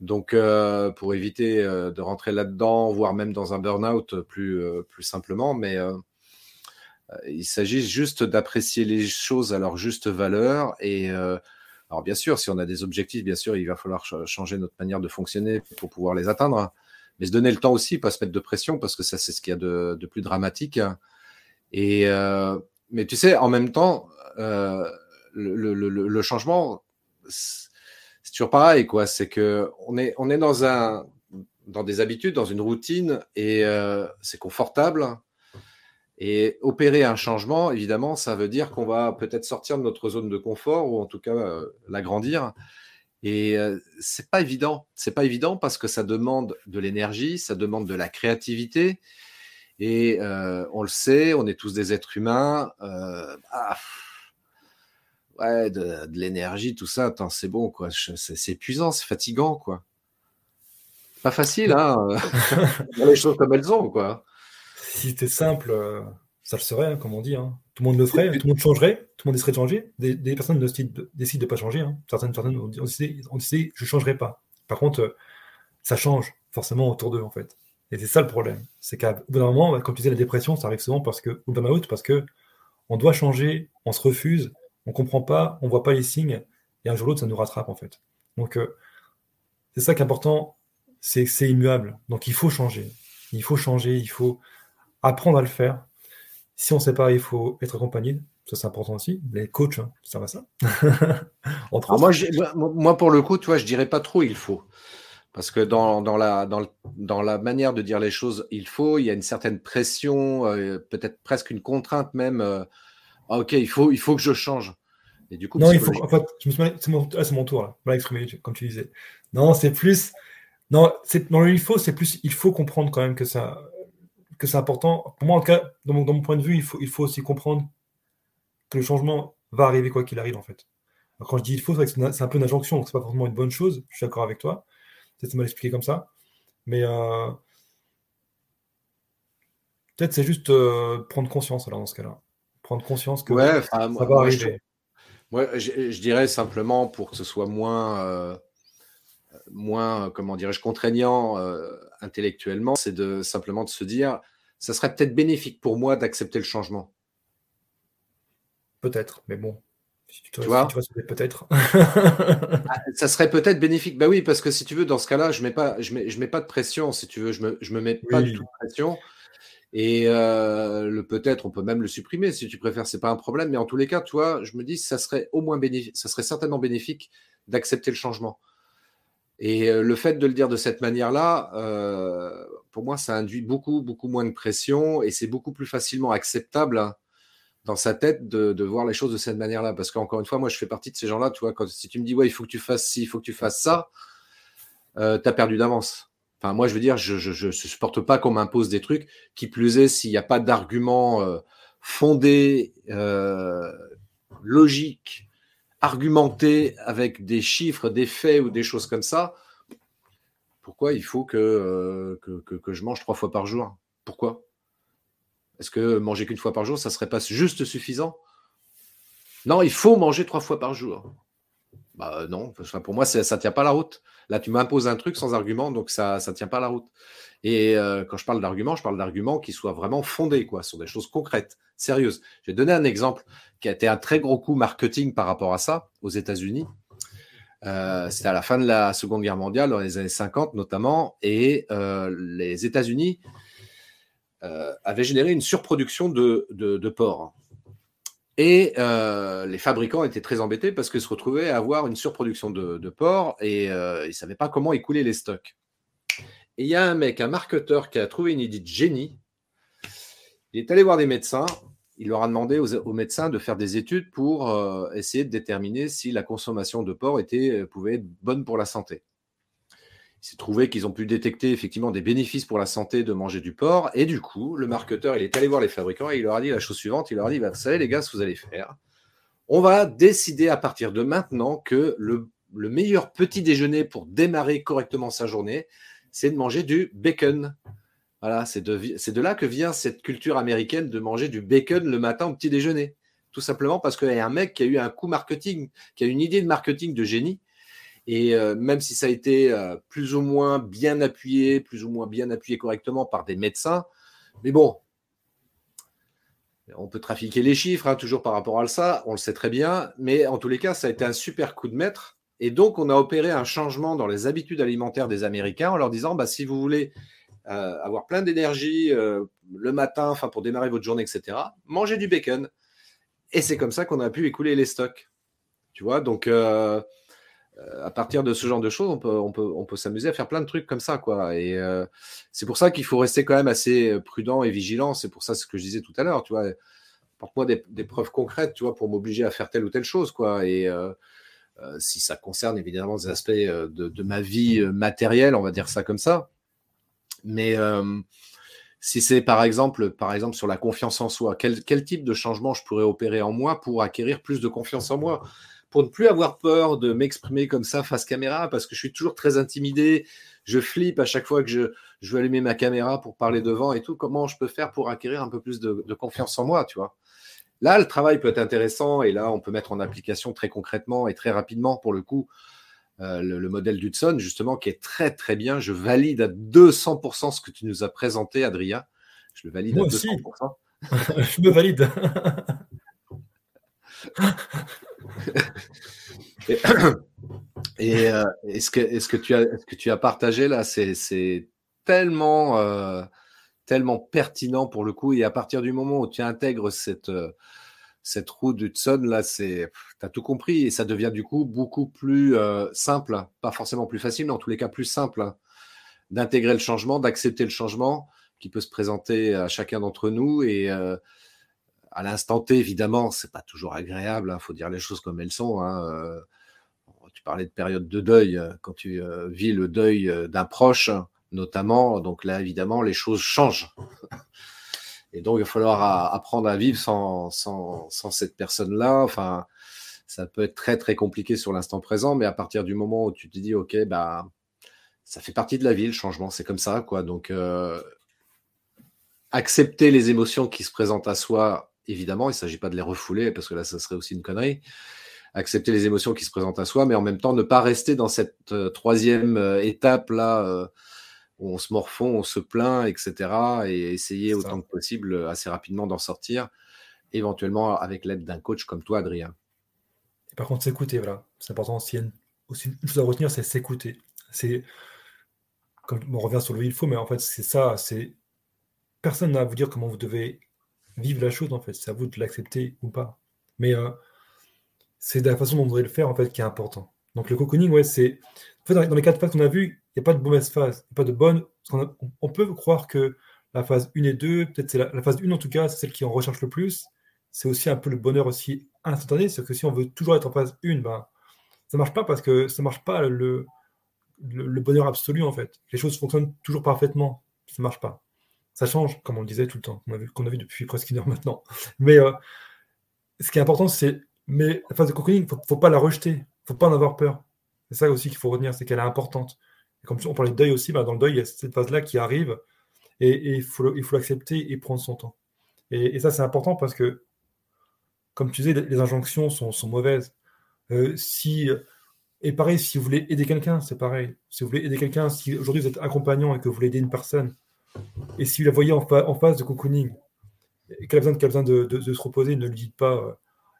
Donc, euh, pour éviter euh, de rentrer là-dedans, voire même dans un burn-out plus, euh, plus simplement, mais il s'agit juste d'apprécier les choses à leur juste valeur. Et alors, bien sûr, si on a des objectifs, bien sûr, il va falloir changer notre manière de fonctionner pour pouvoir les atteindre. Mais se donner le temps aussi, pas se mettre de pression, parce que ça, c'est ce qu'il y a de, de, plus dramatique. Et, mais tu sais, en même temps, le, le, le, changement, c'est toujours pareil, quoi. C'est que on est, on est dans un, dans des habitudes, dans une routine, et euh, c'est confortable. Et opérer un changement, évidemment, ça veut dire qu'on va peut-être sortir de notre zone de confort, ou en tout cas euh, l'agrandir. Et euh, c'est pas évident. C'est pas évident parce que ça demande de l'énergie, ça demande de la créativité. Et on le sait, on est tous des êtres humains. Ah, ouais, de, l'énergie, tout ça, c'est bon, quoi. C'est épuisant, c'est fatigant, quoi. Pas facile, hein. les choses comme elles sont, quoi. Si c'était simple, euh, ça le serait, hein, comme on dit. Hein. Tout le monde le ferait, tout le monde changerait, tout le monde essaierait de changer. Des, personnes décident, décident de ne pas changer. Hein. Certaines personnes ont décidé, on décidé je ne changerai pas. Par contre, euh, ça change forcément autour d'eux, en fait. Et c'est ça le problème. C'est qu'à bout d'un moment, comme tu disais, la dépression, ça arrive souvent parce que, ou burn-out, parce que on doit changer, on se refuse, on comprend pas, on voit pas les signes, et un jour ou l'autre, ça nous rattrape en fait. Donc, euh, c'est ça qui est important, c'est que c'est immuable. Donc, il faut changer. Il faut changer, il faut apprendre à le faire. Si on ne sait pas, il faut être accompagné. Ça, c'est important aussi. Les coachs, hein, ça va ça. moi, moi, pour le coup, tu vois, je dirais pas trop il faut. Parce que dans, la, dans, la manière de dire les choses, il faut, il y a une certaine pression, euh, peut-être presque une contrainte même. Euh, ah, ok, il faut, il faut que je change. Et du coup, non, il faut. En fait, je me suis c'est mon, ah, mon, tour là. Voilà, exprimé, comme tu disais. Non, c'est plus. Non, c'est dans le il faut, c'est plus. Il faut comprendre quand même que ça, que c'est important. Pour moi, en tout cas, dans mon, dans mon, point de vue, il faut, il faut aussi comprendre que le changement va arriver quoi qu'il arrive en fait. Alors, quand je dis il faut, c'est un peu une injonction, donc c'est pas forcément une bonne chose. Je suis d'accord avec toi. Peut-être mal expliqué comme ça, mais euh, peut-être c'est juste euh, prendre conscience alors dans ce cas-là prendre conscience que ça va arriver. Moi, je, dirais simplement pour que ce soit moins, euh, moins comment dirais-je, contraignant euh, intellectuellement, c'est de simplement de se dire, ça serait peut-être bénéfique pour moi d'accepter le changement. Peut-être, mais bon. tu, vois, peut-être. Ah, ça serait peut-être bénéfique. Bah oui, parce que si tu veux, dans ce cas-là, je mets pas, je mets, je mets pas de pression. Si tu veux, je me, je me mets pas de pression. Et euh, le peut-être, on peut même le supprimer si tu préfères, c'est pas un problème. Mais en tous les cas, toi, je me dis, ça serait au moins bénéfique, ça serait certainement bénéfique d'accepter le changement. Et euh, le fait de le dire de cette manière-là, euh, pour moi, ça induit beaucoup, beaucoup moins de pression et c'est beaucoup plus facilement acceptable hein, dans sa tête de, voir les choses de cette manière-là. Parce qu'encore une fois, moi, je fais partie de ces gens-là. Tu vois, quand, si tu me dis, ouais, il faut que tu fasses ci, il faut que tu fasses ça, tu as perdu d'avance. Enfin, moi, je veux dire, je ne supporte pas qu'on m'impose des trucs. Qui plus est, s'il n'y a pas d'argument euh, fondé, euh, logique, argumenté, avec des chiffres, des faits ou des choses comme ça, pourquoi il faut que, euh, que, que, je mange trois fois par jour? Pourquoi? Est-ce que manger qu'une fois par jour, ça serait pas juste suffisant? Non, il faut manger trois fois par jour. Bah non, pour moi, ça ne tient pas la route. Là, tu m'imposes un truc sans argument, donc ça ne tient pas la route. Et euh, quand je parle d'arguments, je parle d'arguments qui soient vraiment fondés, quoi, sur des choses concrètes, sérieuses. Je vais donner un exemple qui a été un très gros coup marketing par rapport à ça aux États-Unis. Euh, C'était à la fin de la Seconde Guerre mondiale, dans les années 50 notamment, et euh, les États-Unis euh, avaient généré une surproduction de, de, de porc. Et euh, les fabricants étaient très embêtés parce qu'ils se retrouvaient à avoir une surproduction de, porc et euh, ils ne savaient pas comment écouler les stocks. Et il y a un mec, un marketeur, qui a trouvé une idée de génie. Il est allé voir des médecins. Il leur a demandé aux, médecins de faire des études pour euh, essayer de déterminer si la consommation de porc pouvait être bonne pour la santé il s'est trouvé qu'ils ont pu détecter effectivement des bénéfices pour la santé de manger du porc. Et du coup, le marketeur, il est allé voir les fabricants et il leur a dit la chose suivante. Il leur a dit, bah, vous savez les gars, ce que vous allez faire, on va décider à partir de maintenant que le, meilleur petit déjeuner pour démarrer correctement sa journée, c'est de manger du bacon. Voilà, c'est de, là que vient cette culture américaine de manger du bacon le matin au petit déjeuner. Tout simplement parce qu'il y a un mec qui a eu un coup marketing, qui a une idée de marketing de génie Et euh, même si ça a été euh, plus ou moins bien appuyé, plus ou moins bien appuyé correctement par des médecins, mais bon, on peut trafiquer les chiffres, hein, toujours par rapport à ça, on le sait très bien, mais en tous les cas, ça a été un super coup de maître. Et donc, on a opéré un changement dans les habitudes alimentaires des Américains en leur disant, bah, si vous voulez euh, avoir plein d'énergie le matin, enfin pour démarrer votre journée, etc., mangez du bacon. Et c'est comme ça qu'on a pu écouler les stocks. Tu vois, donc à partir de ce genre de choses, on peut, on peut, on peut s'amuser à faire plein de trucs comme ça, quoi. Et euh, c'est pour ça qu'il faut rester quand même assez euh, prudent et vigilant. C'est pour ça ce que je disais tout à l'heure, tu vois. Porte-moi des, preuves concrètes, tu vois, pour m'obliger à faire telle ou telle chose, quoi. Et euh, si ça concerne évidemment des aspects de, de, ma vie matérielle, on va dire ça comme ça. Mais si c'est par exemple, par exemple sur la confiance en soi, quel, quel type de changement je pourrais opérer en moi pour acquérir plus de confiance en moi? Pour ne plus avoir peur de m'exprimer comme ça face caméra, parce que je suis toujours très intimidé, je flippe à chaque fois que je, je veux allumer ma caméra pour parler devant et tout. Comment je peux faire pour acquérir un peu plus de, confiance en moi, tu vois? Là, le travail peut être intéressant et là, on peut mettre en application très concrètement et très rapidement, pour le coup, euh, le, modèle d'Hudson, justement, qui est très, très bien. Je valide à 200% ce que tu nous as présenté, Adrien. Je le valide à 200%. je me valide. et, euh, ce que tu as partagé là, c'est tellement, euh, tellement pertinent pour le coup. Et à partir du moment où tu intègres cette, euh, cette roue d'Hudson, là, tu as tout compris. Et ça devient du coup beaucoup plus simple, pas forcément plus facile, mais en tous les cas plus simple hein, d'intégrer le changement, d'accepter le changement qui peut se présenter à chacun d'entre nous. Et à l'instant T, évidemment, c'est pas toujours agréable. Il hein, faut dire les choses comme elles sont. Hein, euh, tu parlais de période de deuil euh, quand tu euh, vis le deuil d'un proche, notamment. Donc là, évidemment, les choses changent. Et donc, il va falloir apprendre à vivre sans, cette personne-là. Enfin, ça peut être très très compliqué sur l'instant présent, mais à partir du moment où tu te dis, ok, bah, ça fait partie de la vie, le changement, c'est comme ça, quoi. Donc, accepter les émotions qui se présentent à soi évidemment, il ne s'agit pas de les refouler parce que là, ça serait aussi une connerie. Accepter les émotions qui se présentent à soi, mais en même temps, ne pas rester dans cette euh, troisième euh, étape là euh, où on se morfond, on se plaint, etc. Et essayer autant que possible, assez rapidement, d'en sortir, éventuellement avec l'aide d'un coach comme toi, Adrien. Et par contre, s'écouter, voilà. C'est important aussi. Une, aussi une chose à retenir, c'est s'écouter. C'est comme on revient sur le il faut, mais en fait, c'est ça. C'est personne n'a à vous dire comment vous devez vivre la chose, en fait. C'est à vous de l'accepter ou pas. Mais euh, c'est de la façon dont vous devez le faire, en fait, qui est important. Donc, le cocooning, ouais, c'est. En fait, dans les quatre phases qu'on a vues, il n'y a pas de mauvaise phase. Il a pas de bonne. on, peut croire que la phase 1 et 2, peut-être c'est la, phase 1 en tout cas, c'est celle qui en recherche le plus. C'est aussi un peu le bonheur aussi instantané. C'est que si on veut toujours être en phase 1, ben, ça marche pas parce que ça marche pas le, le, bonheur absolu, en fait. Les choses fonctionnent toujours parfaitement. Ça marche pas ça change, comme on le disait tout le temps, qu'on a, vu depuis presque une heure maintenant. Mais euh, ce qui est important, c'est mais la phase de cocooning, il faut, pas la rejeter, faut pas en avoir peur. C'est ça aussi qu'il faut retenir, c'est qu'elle est importante. Et comme on parlait de deuil aussi, bah, dans le deuil, il y a cette phase-là qui arrive et, il faut l'accepter et prendre son temps. Et, ça, c'est important parce que, comme tu disais, les injonctions sont, mauvaises. Euh, si, et pareil, si vous voulez aider quelqu'un, c'est pareil. Si vous voulez aider quelqu'un, si aujourd'hui vous êtes accompagnant et que vous voulez aider une personne, et si vous la voyez en, phase de cocooning, et qu'elle a besoin, de, se reposer, ne lui dites pas euh,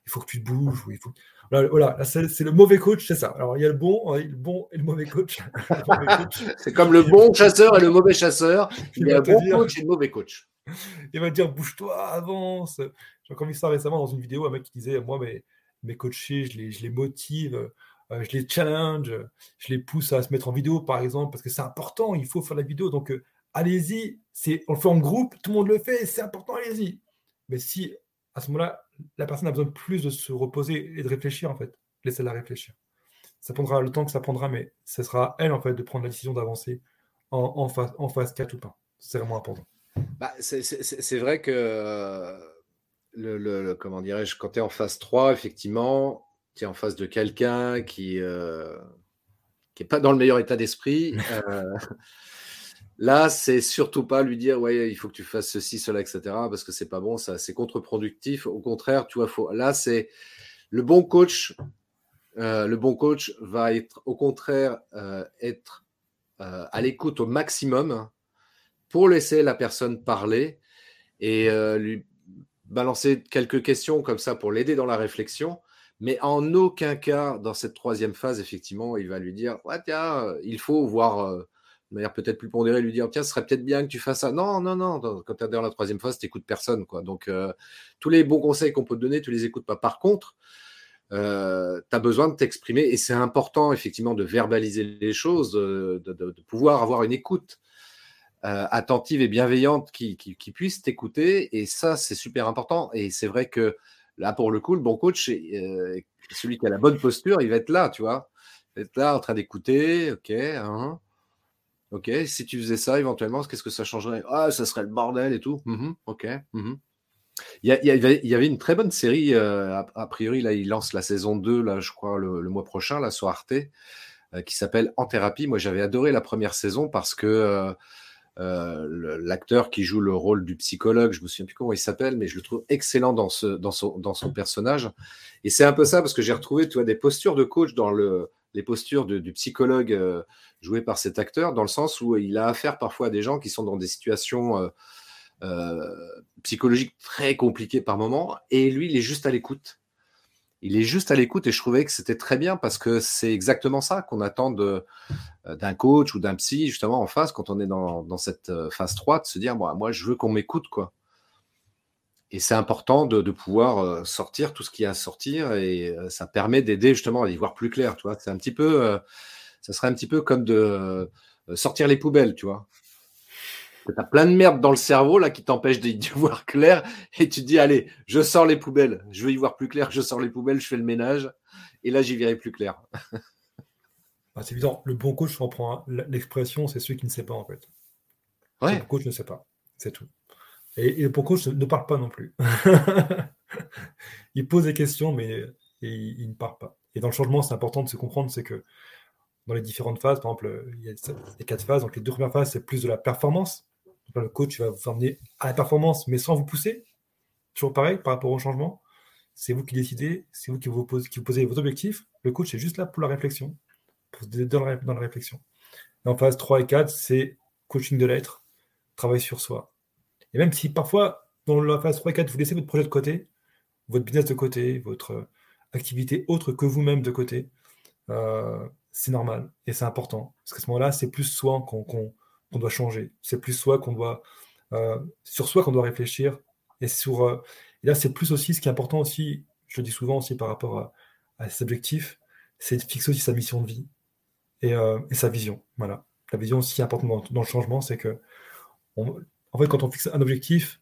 il faut que tu te bouges. il faut... Voilà, c'est le mauvais coach, c'est ça. Alors il y a le bon, euh, le bon et le mauvais coach. c'est comme le bon chasseur et le mauvais chasseur. Il, y a un bon coach et le mauvais coach. Il va dire bouge-toi, avance. J'ai encore vu ça récemment dans une vidéo, un mec qui disait moi, mes, mes coachés, je les, je les motive. Euh, je les challenge, je les pousse à se mettre en vidéo, par exemple, parce que c'est important, il faut faire la vidéo. Donc, allez-y, c'est, on le fait en groupe, tout le monde le fait, c'est important, allez-y. Mais si à ce moment-là, la personne a besoin plus de se reposer et de réfléchir, en fait, laissez-la réfléchir. Ça prendra le temps que ça prendra, mais ce sera à elle, en fait, de prendre la décision d'avancer en, phase, en phase 4 ou pas. C'est vraiment important. Bah, c'est, vrai que, le, comment dirais-je, quand tu es en phase 3, effectivement, tu es en face de quelqu'un qui n'est euh, pas dans le meilleur état d'esprit. Euh, Là, c'est surtout pas lui dire ouais, il faut que tu fasses ceci, cela, etc. Parce que c'est pas bon, ça, c'est contre-productif. Au contraire, tu vois. Là, c'est le bon coach le bon coach va être au contraire être à l'écoute au maximum pour laisser la personne parler et lui balancer quelques questions comme ça pour l'aider dans la réflexion. Mais en aucun cas, dans cette troisième phase, effectivement, il va lui dire ouais, tiens, il faut voir, de manière peut-être plus pondérée, lui dire tiens, ce serait peut-être bien que tu fasses ça. Non, non, non. Quand tu es dans la troisième phase, tu n'écoutes personne. Quoi. Donc, tous les bons conseils qu'on peut te donner, tu les écoutes pas. Par contre, tu as besoin de t'exprimer et c'est important, effectivement, de verbaliser les choses, de pouvoir avoir une écoute euh, attentive et bienveillante qui, puisse t'écouter. Et ça, c'est super important. Et c'est vrai que là, pour le coup, le bon coach, euh, celui qui a la bonne posture, il va être là, tu vois. Il va être là en train d'écouter. Ok. Hein. Ok. Si tu faisais ça, éventuellement, qu'est-ce que ça changerait? Ah, ça serait le bordel et tout. Ok. Il, y il, y avait une très bonne série, euh, a, priori, là, il lance la saison 2, là, je crois, le, mois prochain, là, sur Arte, qui s'appelle En thérapie. Moi, j'avais adoré la première saison parce que euh, l'acteur qui joue le rôle du psychologue, je me souviens plus comment il s'appelle, mais je le trouve excellent dans, ce, dans, son, dans son personnage. Et c'est un peu ça, parce que j'ai retrouvé tu vois, des postures de coach dans le, les postures du psychologue euh, joué par cet acteur, dans le sens où il a affaire parfois à des gens qui sont dans des situations euh, psychologiques très compliquées par moment, et lui, il est juste à l'écoute il est juste à l'écoute et je trouvais que c'était très bien parce que c'est exactement ça qu'on attend euh, d'un coach ou d'un psy justement en face quand on est dans, cette euh, phase 3 de se dire moi je veux qu'on m'écoute quoi. Et c'est important de, pouvoir euh, sortir tout ce qu'il y a à sortir et ça permet d'aider justement à y voir plus clair, tu vois. C'est un petit peu, ça serait un petit peu comme de sortir les poubelles, tu vois. Tu as plein de merde dans le cerveau là qui t'empêche d'y voir clair et tu te dis allez, je sors les poubelles, je veux y voir plus clair, je sors les poubelles, je fais le ménage et là j'y verrai plus clair. Ah, c'est évident, le bon coach reprend l'expression, c'est celui qui ne sait pas en fait. Le bon coach ne sait pas, c'est tout. Et, le bon coach ne parle pas non plus. il pose des questions mais il, ne parle pas. Et dans le changement, c'est important de se comprendre, c'est que dans les différentes phases, par exemple, il y a les quatre phases. Donc les deux premières phases, c'est plus de la performance le coach va vous emmener à la performance, mais sans vous pousser. Toujours pareil par rapport au changement. C'est vous qui décidez, c'est vous qui vous, posez, vos objectifs. Le coach est juste là pour la réflexion, pour vous aider dans la, réflexion. en phase 3 et 4, c'est coaching de l'être, travail sur soi. Et même si parfois, dans la phase 3 et 4, vous laissez votre projet de côté, votre business de côté, votre activité autre que vous-même de côté, euh, c'est normal et c'est important. Parce qu'à ce moment-là, c'est plus soi qu'on doit changer. C'est plus soi qu'on doit, euh, sur soi qu'on doit réfléchir. Et, euh, là, c'est plus aussi ce qui est important aussi, je le dis souvent aussi par rapport à, à ses objectifs, c'est de fixer aussi sa mission de vie et, euh, et, sa vision. Voilà. La vision aussi importante dans, le changement, c'est que, en fait, quand on fixe un objectif,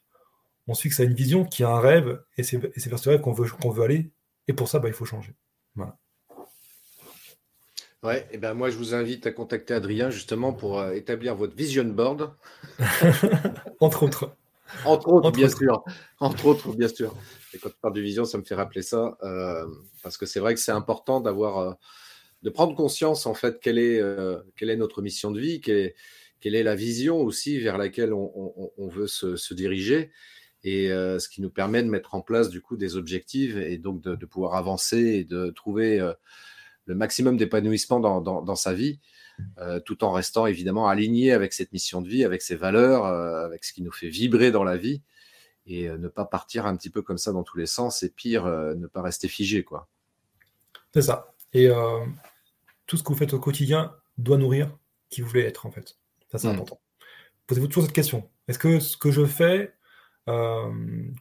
on se fixe à une vision qui a un rêve, et c'est vers ce rêve qu'on veut, qu'on veut aller. Et pour ça, bah, il faut changer. Voilà. Ouais, et ben moi je vous invite à contacter Adrien justement pour euh, établir votre vision board. Entre autres. Entre autres, bien sûr. Entre autres, bien sûr. Et quand tu parles de vision, ça me fait rappeler ça. Euh, parce que c'est vrai que c'est important d'avoir, euh, de prendre conscience en fait quelle est, quelle est notre mission de vie, quelle est, quelle est la vision aussi vers laquelle on, veut se, diriger. Et ce qui nous permet de mettre en place du coup des objectifs et donc de, pouvoir avancer et de trouver le maximum d'épanouissement dans, sa vie, euh, tout en restant évidemment aligné avec cette mission de vie, avec ses valeurs, euh, avec ce qui nous fait vibrer dans la vie, et euh, ne pas partir un petit peu comme ça dans tous les sens, et pire, ne pas rester figé. quoi. C'est ça. Et tout ce que vous faites au quotidien doit nourrir qui vous voulez être, en fait. Ça, c'est hmm. important. Posez-vous toujours cette question. Est-ce que ce que je fais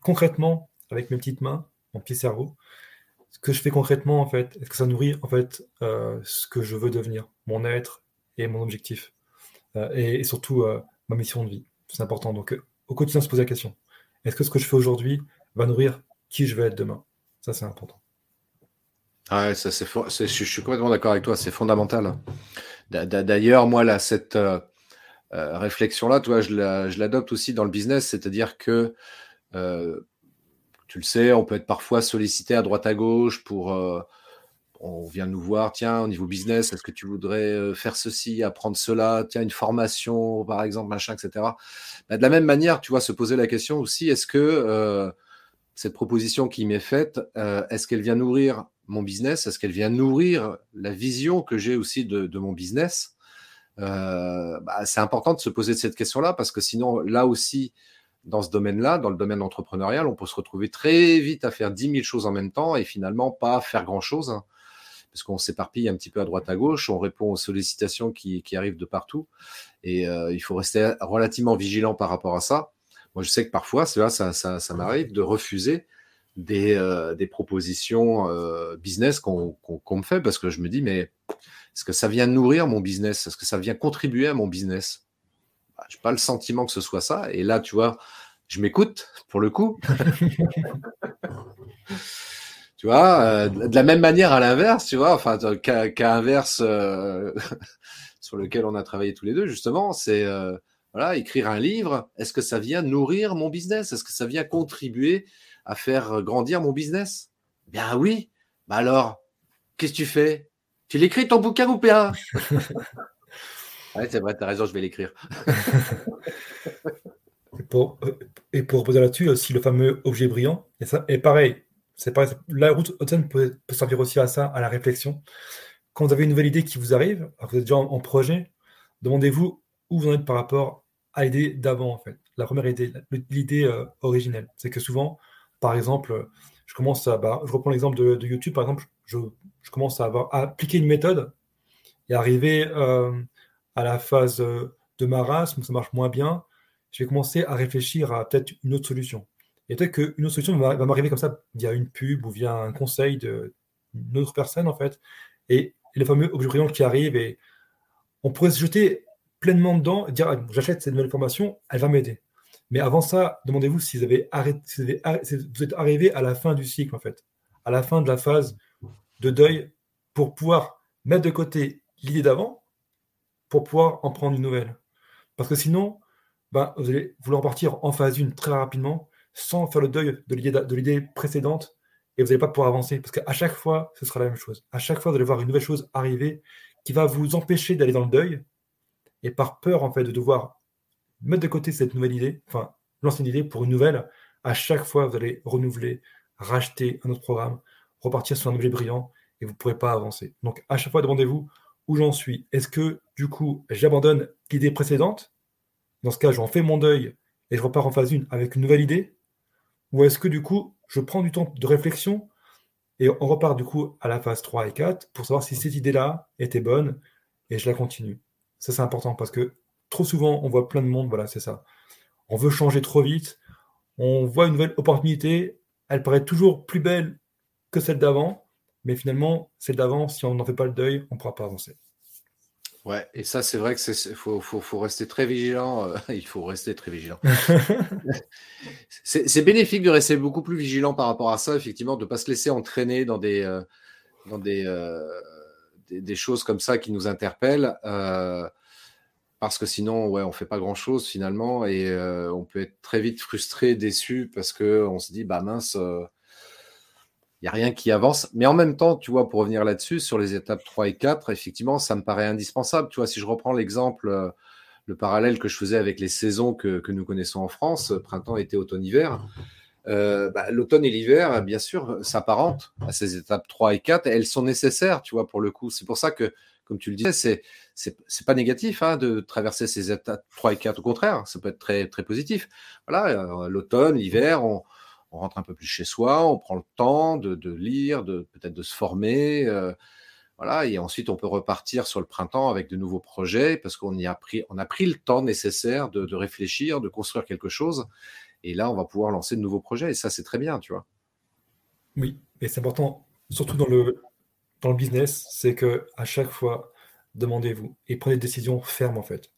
concrètement avec mes petites mains, mon petit cerveau, ce que je fais concrètement, en fait, est-ce que ça nourrit en fait euh, ce que je veux devenir, mon être et mon objectif, euh, et, surtout euh, ma mission de vie? C'est important. Donc, au quotidien, se poser la question est-ce que ce que je fais aujourd'hui va nourrir qui je vais être demain? Ça, c'est important. Ah ça, c'est, je suis complètement d'accord avec toi, c'est fondamental. D'ailleurs, moi, là, cette réflexion-là, toi, je l'adopte aussi dans le business, c'est-à-dire que tu le sais, on peut être parfois sollicité à droite à gauche pour. Euh, on vient nous voir, tiens, au niveau business, est-ce que tu voudrais euh, faire ceci, apprendre cela, tiens, une formation, par exemple, machin, etc. Bah, de la même manière, tu vois, se poser la question aussi, est-ce que euh, cette proposition qui m'est faite, est-ce qu'elle vient nourrir mon business? Est-ce qu'elle vient nourrir la vision que j'ai aussi de, mon business? Euh, bah, C'est important de se poser cette question-là parce que sinon, là aussi, dans ce domaine-là, dans le domaine entrepreneurial, on peut se retrouver très vite à faire 10 000 choses en même temps et finalement pas faire grand-chose. Hein, parce qu'on s'éparpille un petit peu à droite à gauche, on répond aux sollicitations qui, arrivent de partout. Et euh, il faut rester relativement vigilant par rapport à ça. Moi, je sais que parfois, ça, ça, ça m'arrive de refuser des, euh, des propositions euh, business qu'on me fait parce que je me dis, mais est-ce que ça vient nourrir mon business? Est-ce que ça vient contribuer à mon business? Bah, Je n'ai pas le sentiment que ce soit ça. Et là, tu vois, je m'écoute pour le coup. tu vois, euh, de la même manière à l'inverse, tu vois, enfin, qu'à inverse sur lequel on a travaillé tous les deux, justement, c'est voilà, écrire un livre. Est-ce que ça vient nourrir mon business? Est-ce que ça vient contribuer à faire grandir mon business Bien oui. Bah alors, qu'est-ce que tu fais? Tu l'écris ton bouquin ou pas? Ouais, c'est vrai, tu as raison, je vais l'écrire. et, pour, et pour reposer là-dessus, aussi le fameux objet brillant. Et, ça, et pareil, c'est pareil, la route Hudson peut, servir aussi à ça, à la réflexion. Quand vous avez une nouvelle idée qui vous arrive, vous êtes déjà en, projet, demandez-vous où vous en êtes par rapport à l'idée d'avant, en fait. La première idée, l'idée euh, originelle. C'est que souvent, par exemple, je commence à, bah, je reprends l'exemple de, YouTube, par exemple, je, commence à, avoir, appliquer une méthode et arriver euh, à la phase de marasme, ça marche moins bien, je vais commencer à réfléchir à peut-être une autre solution. Et peut-être qu'une autre solution va, m'arriver comme ça via une pub ou via un conseil d'une autre personne, en fait. Et, le fameux objet brillant qui arrive, et on pourrait se jeter pleinement dedans et dire ah, j'achète cette nouvelle formation, elle va m'aider. Mais avant ça, demandez-vous si vous, êtes arrivé à la fin du cycle, en fait, à la fin de la phase de deuil, pour pouvoir mettre de côté l'idée d'avant, pour pouvoir en prendre une nouvelle. Parce que sinon, ben, vous allez vouloir partir en phase 1 très rapidement, sans faire le deuil de l'idée précédente, et vous n'allez pas pouvoir avancer. Parce qu'à chaque fois, ce sera la même chose. À chaque fois, vous allez voir une nouvelle chose arriver qui va vous empêcher d'aller dans le deuil, et par peur, en fait, de devoir mettre de côté cette nouvelle idée, enfin, l'ancienne idée pour une nouvelle. À chaque fois, vous allez renouveler, racheter un autre programme, repartir sur un objet brillant et vous ne pourrez pas avancer. Donc, à chaque fois, demandez-vous où j'en suis. Est-ce que, du coup, j'abandonne l'idée précédente? Dans ce cas, j'en fais mon deuil et je repars en phase 1 avec une nouvelle idée Ou est-ce que, du coup, je prends du temps de réflexion et on repart, du coup, à la phase 3 et 4 pour savoir si cette idée-là était bonne et je la continue Ça, c'est important parce que trop souvent, on voit plein de monde, voilà, c'est ça. On veut changer trop vite, on voit une nouvelle opportunité, elle paraît toujours plus belle que celle d'avant, mais finalement, celle d'avant, si on n'en fait pas le deuil, on ne pourra pas avancer. Ouais, et ça, c'est vrai que c'est faut, faut, rester très vigilant. Euh, il faut rester très vigilant. c'est bénéfique de rester beaucoup plus vigilant par rapport à ça, effectivement, de ne pas se laisser entraîner dans des, euh, dans euh, des, des, choses comme ça qui nous interpellent parce que sinon, ouais, on fait pas grand chose finalement et euh, on peut être très vite frustré, déçu parce que on se dit, bah mince, il euh, n'y a rien qui avance. Mais en même temps, tu vois, pour revenir là-dessus, sur les étapes 3 et 4, effectivement, ça me paraît indispensable. Tu vois, si je reprends l'exemple, euh, le parallèle que je faisais avec les saisons que, nous connaissons en France, printemps, été, automne, hiver, bah, l'automne et l'hiver, bien sûr, s'apparentent à ces étapes 3 et 4 et elles sont nécessaires, tu vois, pour le coup. C'est pour ça que comme tu le disais, c'est c'est pas négatif hein, de traverser ces étapes 3 et 4. Au contraire, ça peut être très très positif. Voilà, euh, l'automne, l'hiver, on, on, rentre un peu plus chez soi, on prend le temps de, de lire, de peut-être de se former. Euh, voilà, et ensuite on peut repartir sur le printemps avec de nouveaux projets parce qu'on y a pris, on a pris le temps nécessaire de, de réfléchir, de construire quelque chose. Et là, on va pouvoir lancer de nouveaux projets. Et ça, c'est très bien, tu vois. Oui, et c'est important, surtout dans le, dans le business, c'est que à chaque fois, demandez-vous et prenez des décisions fermes en fait.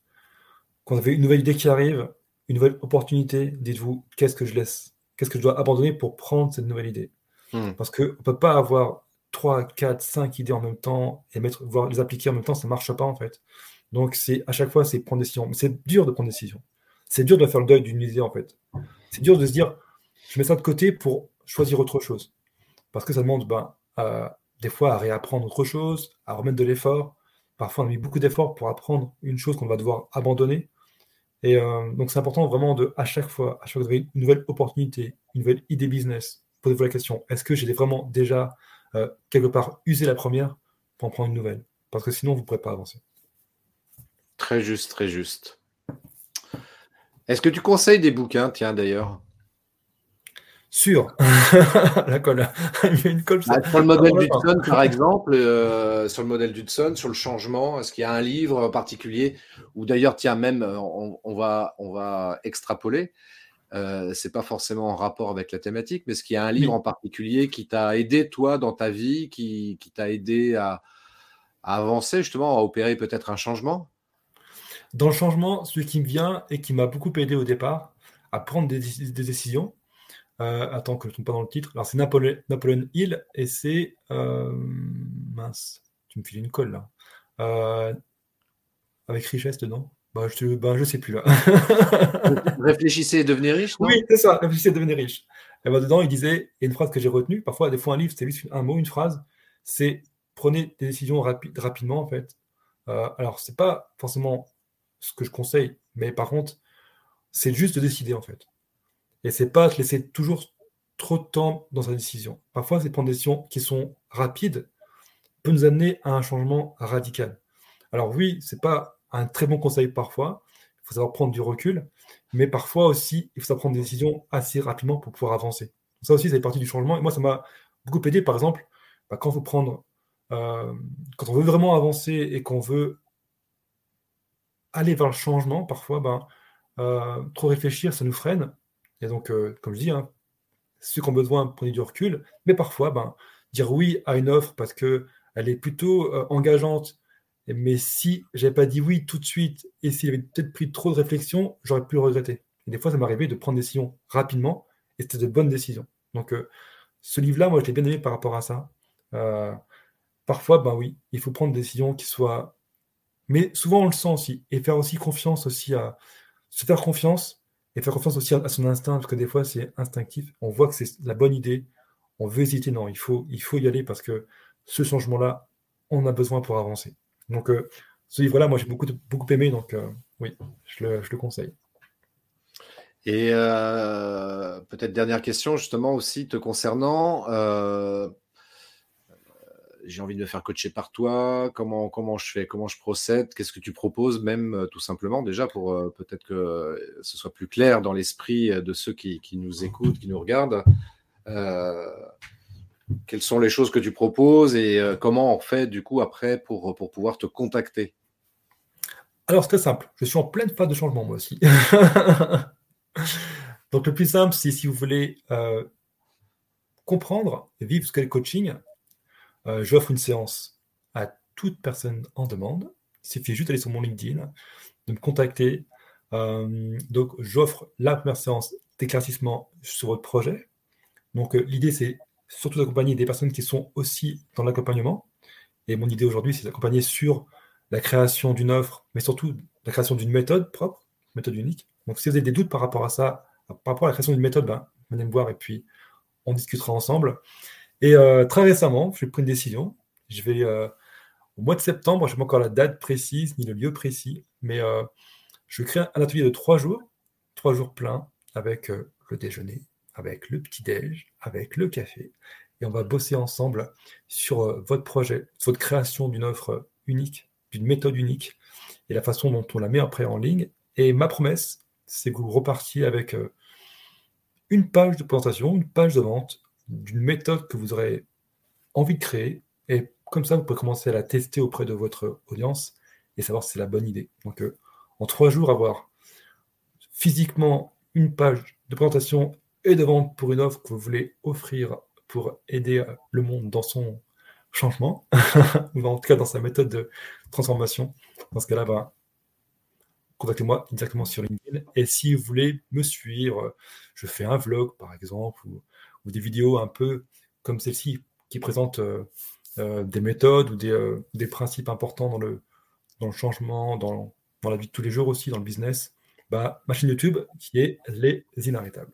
Quand vous avez une nouvelle idée qui arrive, une nouvelle opportunité, dites-vous qu'est-ce que je laisse, qu'est-ce que je dois abandonner pour prendre cette nouvelle idée? Hmm. Parce qu'on ne peut pas avoir 3, 4, 5 idées en même temps et mettre, voir les appliquer en même temps, ça ne marche pas en fait. Donc c'est à chaque fois, c'est prendre des décisions. C'est dur de prendre des décisions. C'est dur de faire le deuil d'une idée en fait. C'est dur de se dire, je mets ça de côté pour choisir autre chose. Parce que ça demande ben, des fois à réapprendre autre chose, à remettre de l'effort. Parfois, on a mis beaucoup d'efforts pour apprendre une chose qu'on va devoir abandonner. Et euh, donc, c'est important vraiment de, à chaque fois, à chaque fois une nouvelle opportunité, une nouvelle idée business, posez-vous la question est-ce que j'ai vraiment déjà euh, quelque part user la première pour en prendre une nouvelle? Parce que sinon, vous ne pourrez pas avancer. Très juste, très juste. Est-ce que tu conseilles des bouquins, tiens d'ailleurs Sur la colle. Il y a une colle. Ah, sur le modèle d'Hudson, par exemple, euh, sur le modèle d'Hudson, sur le changement, est-ce qu'il y a un livre en particulier Ou d'ailleurs, tiens, même, euh, on, va, on va extrapoler. Euh, c'est pas forcément en rapport avec la thématique, mais est-ce qu'il y a un livre en particulier qui t'a aidé, toi, dans ta vie, qui, t'a aidé à, avancer, justement, à opérer peut-être un changement? Dans le changement, celui qui me vient et qui m'a beaucoup aidé au départ à prendre des, décisions, euh, attends que je ne tombe pas dans le titre, alors c'est Napoléon, Hill et c'est. Euh, mince, tu me files une colle là. Euh, avec richesse dedans. Bah, je, bah, je sais plus là. Réfléchissez et devenez riche, non? Oui, c'est ça, réfléchissez et devenez riche. Et bah, dedans, il disait, et une phrase que j'ai retenue, parfois, des fois, un livre, c'est juste un mot, une phrase, c'est prenez des décisions rapidement, en fait. Alors, c'est pas forcément ce que je conseille, mais par contre, c'est juste de décider, en fait. Et c'est pas se laisser toujours trop de temps dans sa décision. Parfois, c'est prendre des décisions qui sont rapides peut nous amener à un changement radical. Alors oui, c'est pas un très bon conseil parfois. Il faut savoir prendre du recul, mais parfois aussi, il faut savoir prendre des décisions assez rapidement pour pouvoir avancer. Ça aussi, fait partie du changement. Et moi, ça m'a beaucoup aidé, par exemple, bah, quand, prendre, euh, quand on veut vraiment avancer et qu'on veut aller vers le changement, parfois, ben, trop réfléchir, ça nous freine. Et donc, euh, comme je dis, hein, ceux qui ont besoin, prenez du recul. Mais parfois, ben, dire oui à une offre parce qu'elle est plutôt engageante mais si j'avais pas dit oui tout de suite et s'il avait peut-être pris trop de réflexion, j'aurais pu le regretter. Et des fois, ça m'arrivait de prendre des décisions rapidement et c'était de bonnes décisions. Donc, euh, ce livre-là, moi, je l'ai bien aimé par rapport à ça. Euh, parfois, ben oui, il faut prendre des décisions qui soient. Mais souvent, on le sent aussi. Et faire aussi confiance aussi à. Se faire confiance et faire confiance aussi à son instinct, parce que des fois, c'est instinctif. On voit que c'est la bonne idée. On veut hésiter. Non, il faut, il faut y aller parce que ce changement-là, on a besoin pour avancer. Donc, euh, ce livre-là, moi, j'ai beaucoup, beaucoup aimé, donc euh, oui, je le, conseille. Et euh, peut-être dernière question, justement, aussi te concernant. J'ai envie de me faire coacher par toi. Comment, comment je fais? Comment je procède? Qu'est-ce que tu proposes, même tout simplement, déjà, pour peut-être que ce soit plus clair dans l'esprit de ceux qui, qui, nous écoutent, qui nous regardent quelles sont les choses que tu proposes et euh, comment on fait du coup après pour, pour pouvoir te contacter? Alors c'est très simple, je suis en pleine phase de changement moi aussi. Donc le plus simple, c'est si vous voulez euh, comprendre et vivre ce qu'est le coaching, euh, j'offre une séance à toute personne en demande. Il suffit juste d'aller sur mon LinkedIn, de me contacter. donc j'offre la première séance d'éclaircissement sur votre projet. Donc l'idée c'est surtout d'accompagner des personnes qui sont aussi dans l'accompagnement. Et mon idée aujourd'hui, c'est d'accompagner sur la création d'une offre, mais surtout la création d'une méthode propre, méthode unique. Donc, si vous avez des doutes par rapport à ça, par rapport à la création d'une méthode, ben, venez me voir et puis on discutera ensemble. Et euh, très récemment, j'ai pris une décision. Je vais, euh, au mois de septembre, je n'ai pas encore la date précise ni le lieu précis, mais euh, je créer un atelier de trois jours, trois jours pleins, avec le déjeuner, avec le petit-déj, avec le café. Et on va bosser ensemble sur euh, votre projet, votre création d'une offre unique, d'une méthode unique, et la façon dont on la met après en ligne. Et ma promesse, c'est que vous repartiez avec euh, une page de présentation, une page de vente, d'une méthode que vous aurez envie de créer. Et comme ça, vous pouvez commencer à la tester auprès de votre audience et savoir si c'est la bonne idée. Donc, euh, en trois jours, avoir physiquement une page de présentation et de vente pour une offre que vous voulez offrir pour aider le monde dans son changement, ou en tout cas dans sa méthode de transformation. Dans ce cas-là, ben, contactez-moi directement sur LinkedIn. Et si vous voulez me suivre, je fais un vlog par exemple, ou, des vidéos un peu comme celle-ci qui présentent euh, euh, des méthodes ou des, euh, des, principes importants dans le, dans le changement, dans, dans, la vie de tous les jours aussi, dans le business. Bah, ma chaîne YouTube qui est Les Inarrêtables.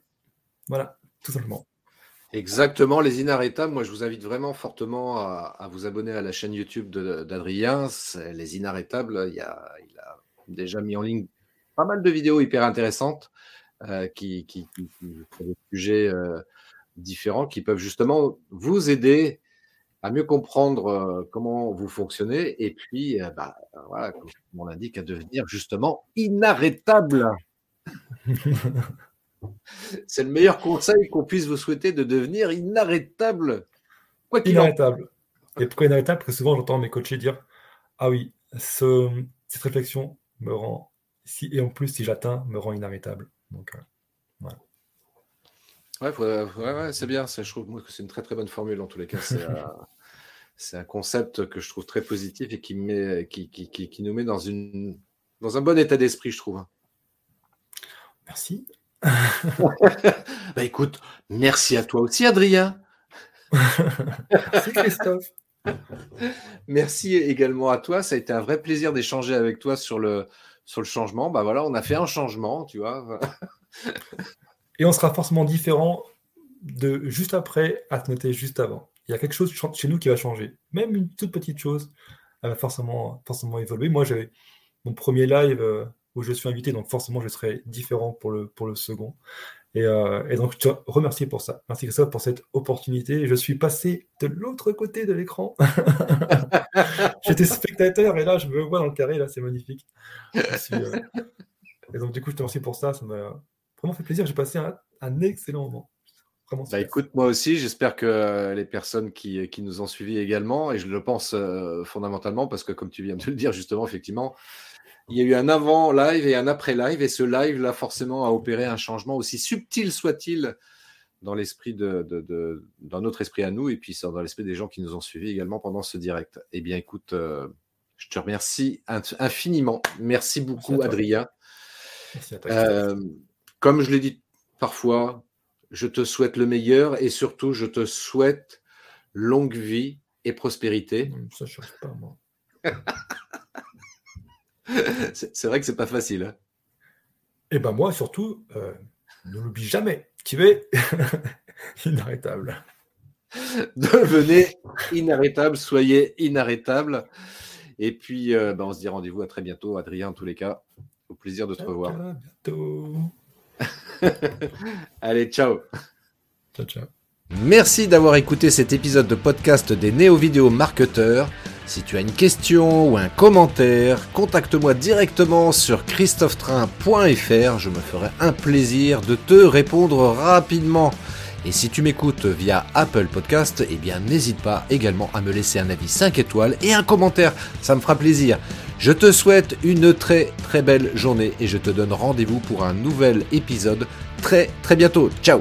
Voilà, tout simplement. Exactement, les inarrêtables. Moi, je vous invite vraiment fortement à, vous abonner à la chaîne YouTube d'Adrien. Les inarrêtables, il, a, il, a, déjà mis en ligne pas mal de vidéos hyper intéressantes qui, qui, qui, des sujets différents qui peuvent justement vous aider à mieux comprendre euh, comment vous fonctionnez et puis, euh, bah, voilà, comme on l'indique, à devenir justement inarrêtable. C'est le meilleur conseil qu'on puisse vous souhaiter de devenir inarrêtable. Quoi inarrêtable. Et pourquoi inarrêtable? Parce que souvent j'entends mes coachés dire Ah oui, ce, cette réflexion me rend, si, et en plus si j'atteins, me rend inarrêtable. Donc, euh, voilà. Ouais, c'est bien. je trouve que c'est une très très bonne formule en tous les cas. C'est un concept que je trouve très positif et qui, met, qui, qui, qui, nous met dans, une, dans un bon état d'esprit, je trouve. Merci. bah écoute, merci à toi aussi, Adrien. merci, Christophe. Merci également à toi. Ça a été un vrai plaisir d'échanger avec toi sur le, sur le changement. Bah voilà, on a fait un changement, tu vois. Et on sera forcément différent de juste après à te noter juste avant. Il y a quelque chose chez nous qui va changer. Même une toute petite chose, va forcément, forcément évoluer. Moi, j'avais mon premier live euh, où je suis invité, donc forcément, je serai différent pour le, pour le second. Et, euh, donc, je te remercie pour ça. Merci ça pour cette opportunité. Je suis passé de l'autre côté de l'écran. J'étais spectateur et là, je me vois dans le carré. Là, c'est magnifique. Euh, et donc, du coup, je te remercie pour ça. Ça m'a vraiment fait plaisir. J'ai passé un, excellent moment. Bah, écoute, moi aussi, j'espère que euh, les personnes qui, qui, nous ont suivis également, et je le pense fondamentalement, parce que comme tu viens de le dire, justement, effectivement, il y a eu un avant live et un après live, et ce live là forcément a opéré un changement aussi subtil soit-il dans l'esprit de, dans notre esprit à nous et puis dans l'esprit des gens qui nous ont suivis également pendant ce direct. Eh bien, écoute, euh, je te remercie infiniment. Merci beaucoup, Adrien. Merci à toi. Comme je l'ai dit parfois, je te souhaite le meilleur et surtout, je te souhaite longue vie et prospérité. Ça ne change pas, moi. c'est vrai que c'est pas facile. Hein. Et ben moi surtout, euh, ne l'oublie jamais, tu es inarrêtable. Devenez inarrêtable, soyez inarrêtable. Et puis, euh, ben, on se dit rendez-vous à très bientôt, Adrien, en tous les cas. Au plaisir de te revoir. À bientôt. Allez, ciao. Ciao, ciao. Merci d'avoir écouté cet épisode de podcast des néo-vidéo marketeurs. Si tu as une question ou un commentaire, contacte-moi directement sur christophetrain.fr, je me ferai un plaisir de te répondre rapidement. Et si tu m'écoutes via Apple Podcast, eh bien n'hésite pas également à me laisser un avis 5 étoiles et un commentaire, ça me fera plaisir. Je te souhaite une très très belle journée et je te donne rendez-vous pour un nouvel épisode très très bientôt. Ciao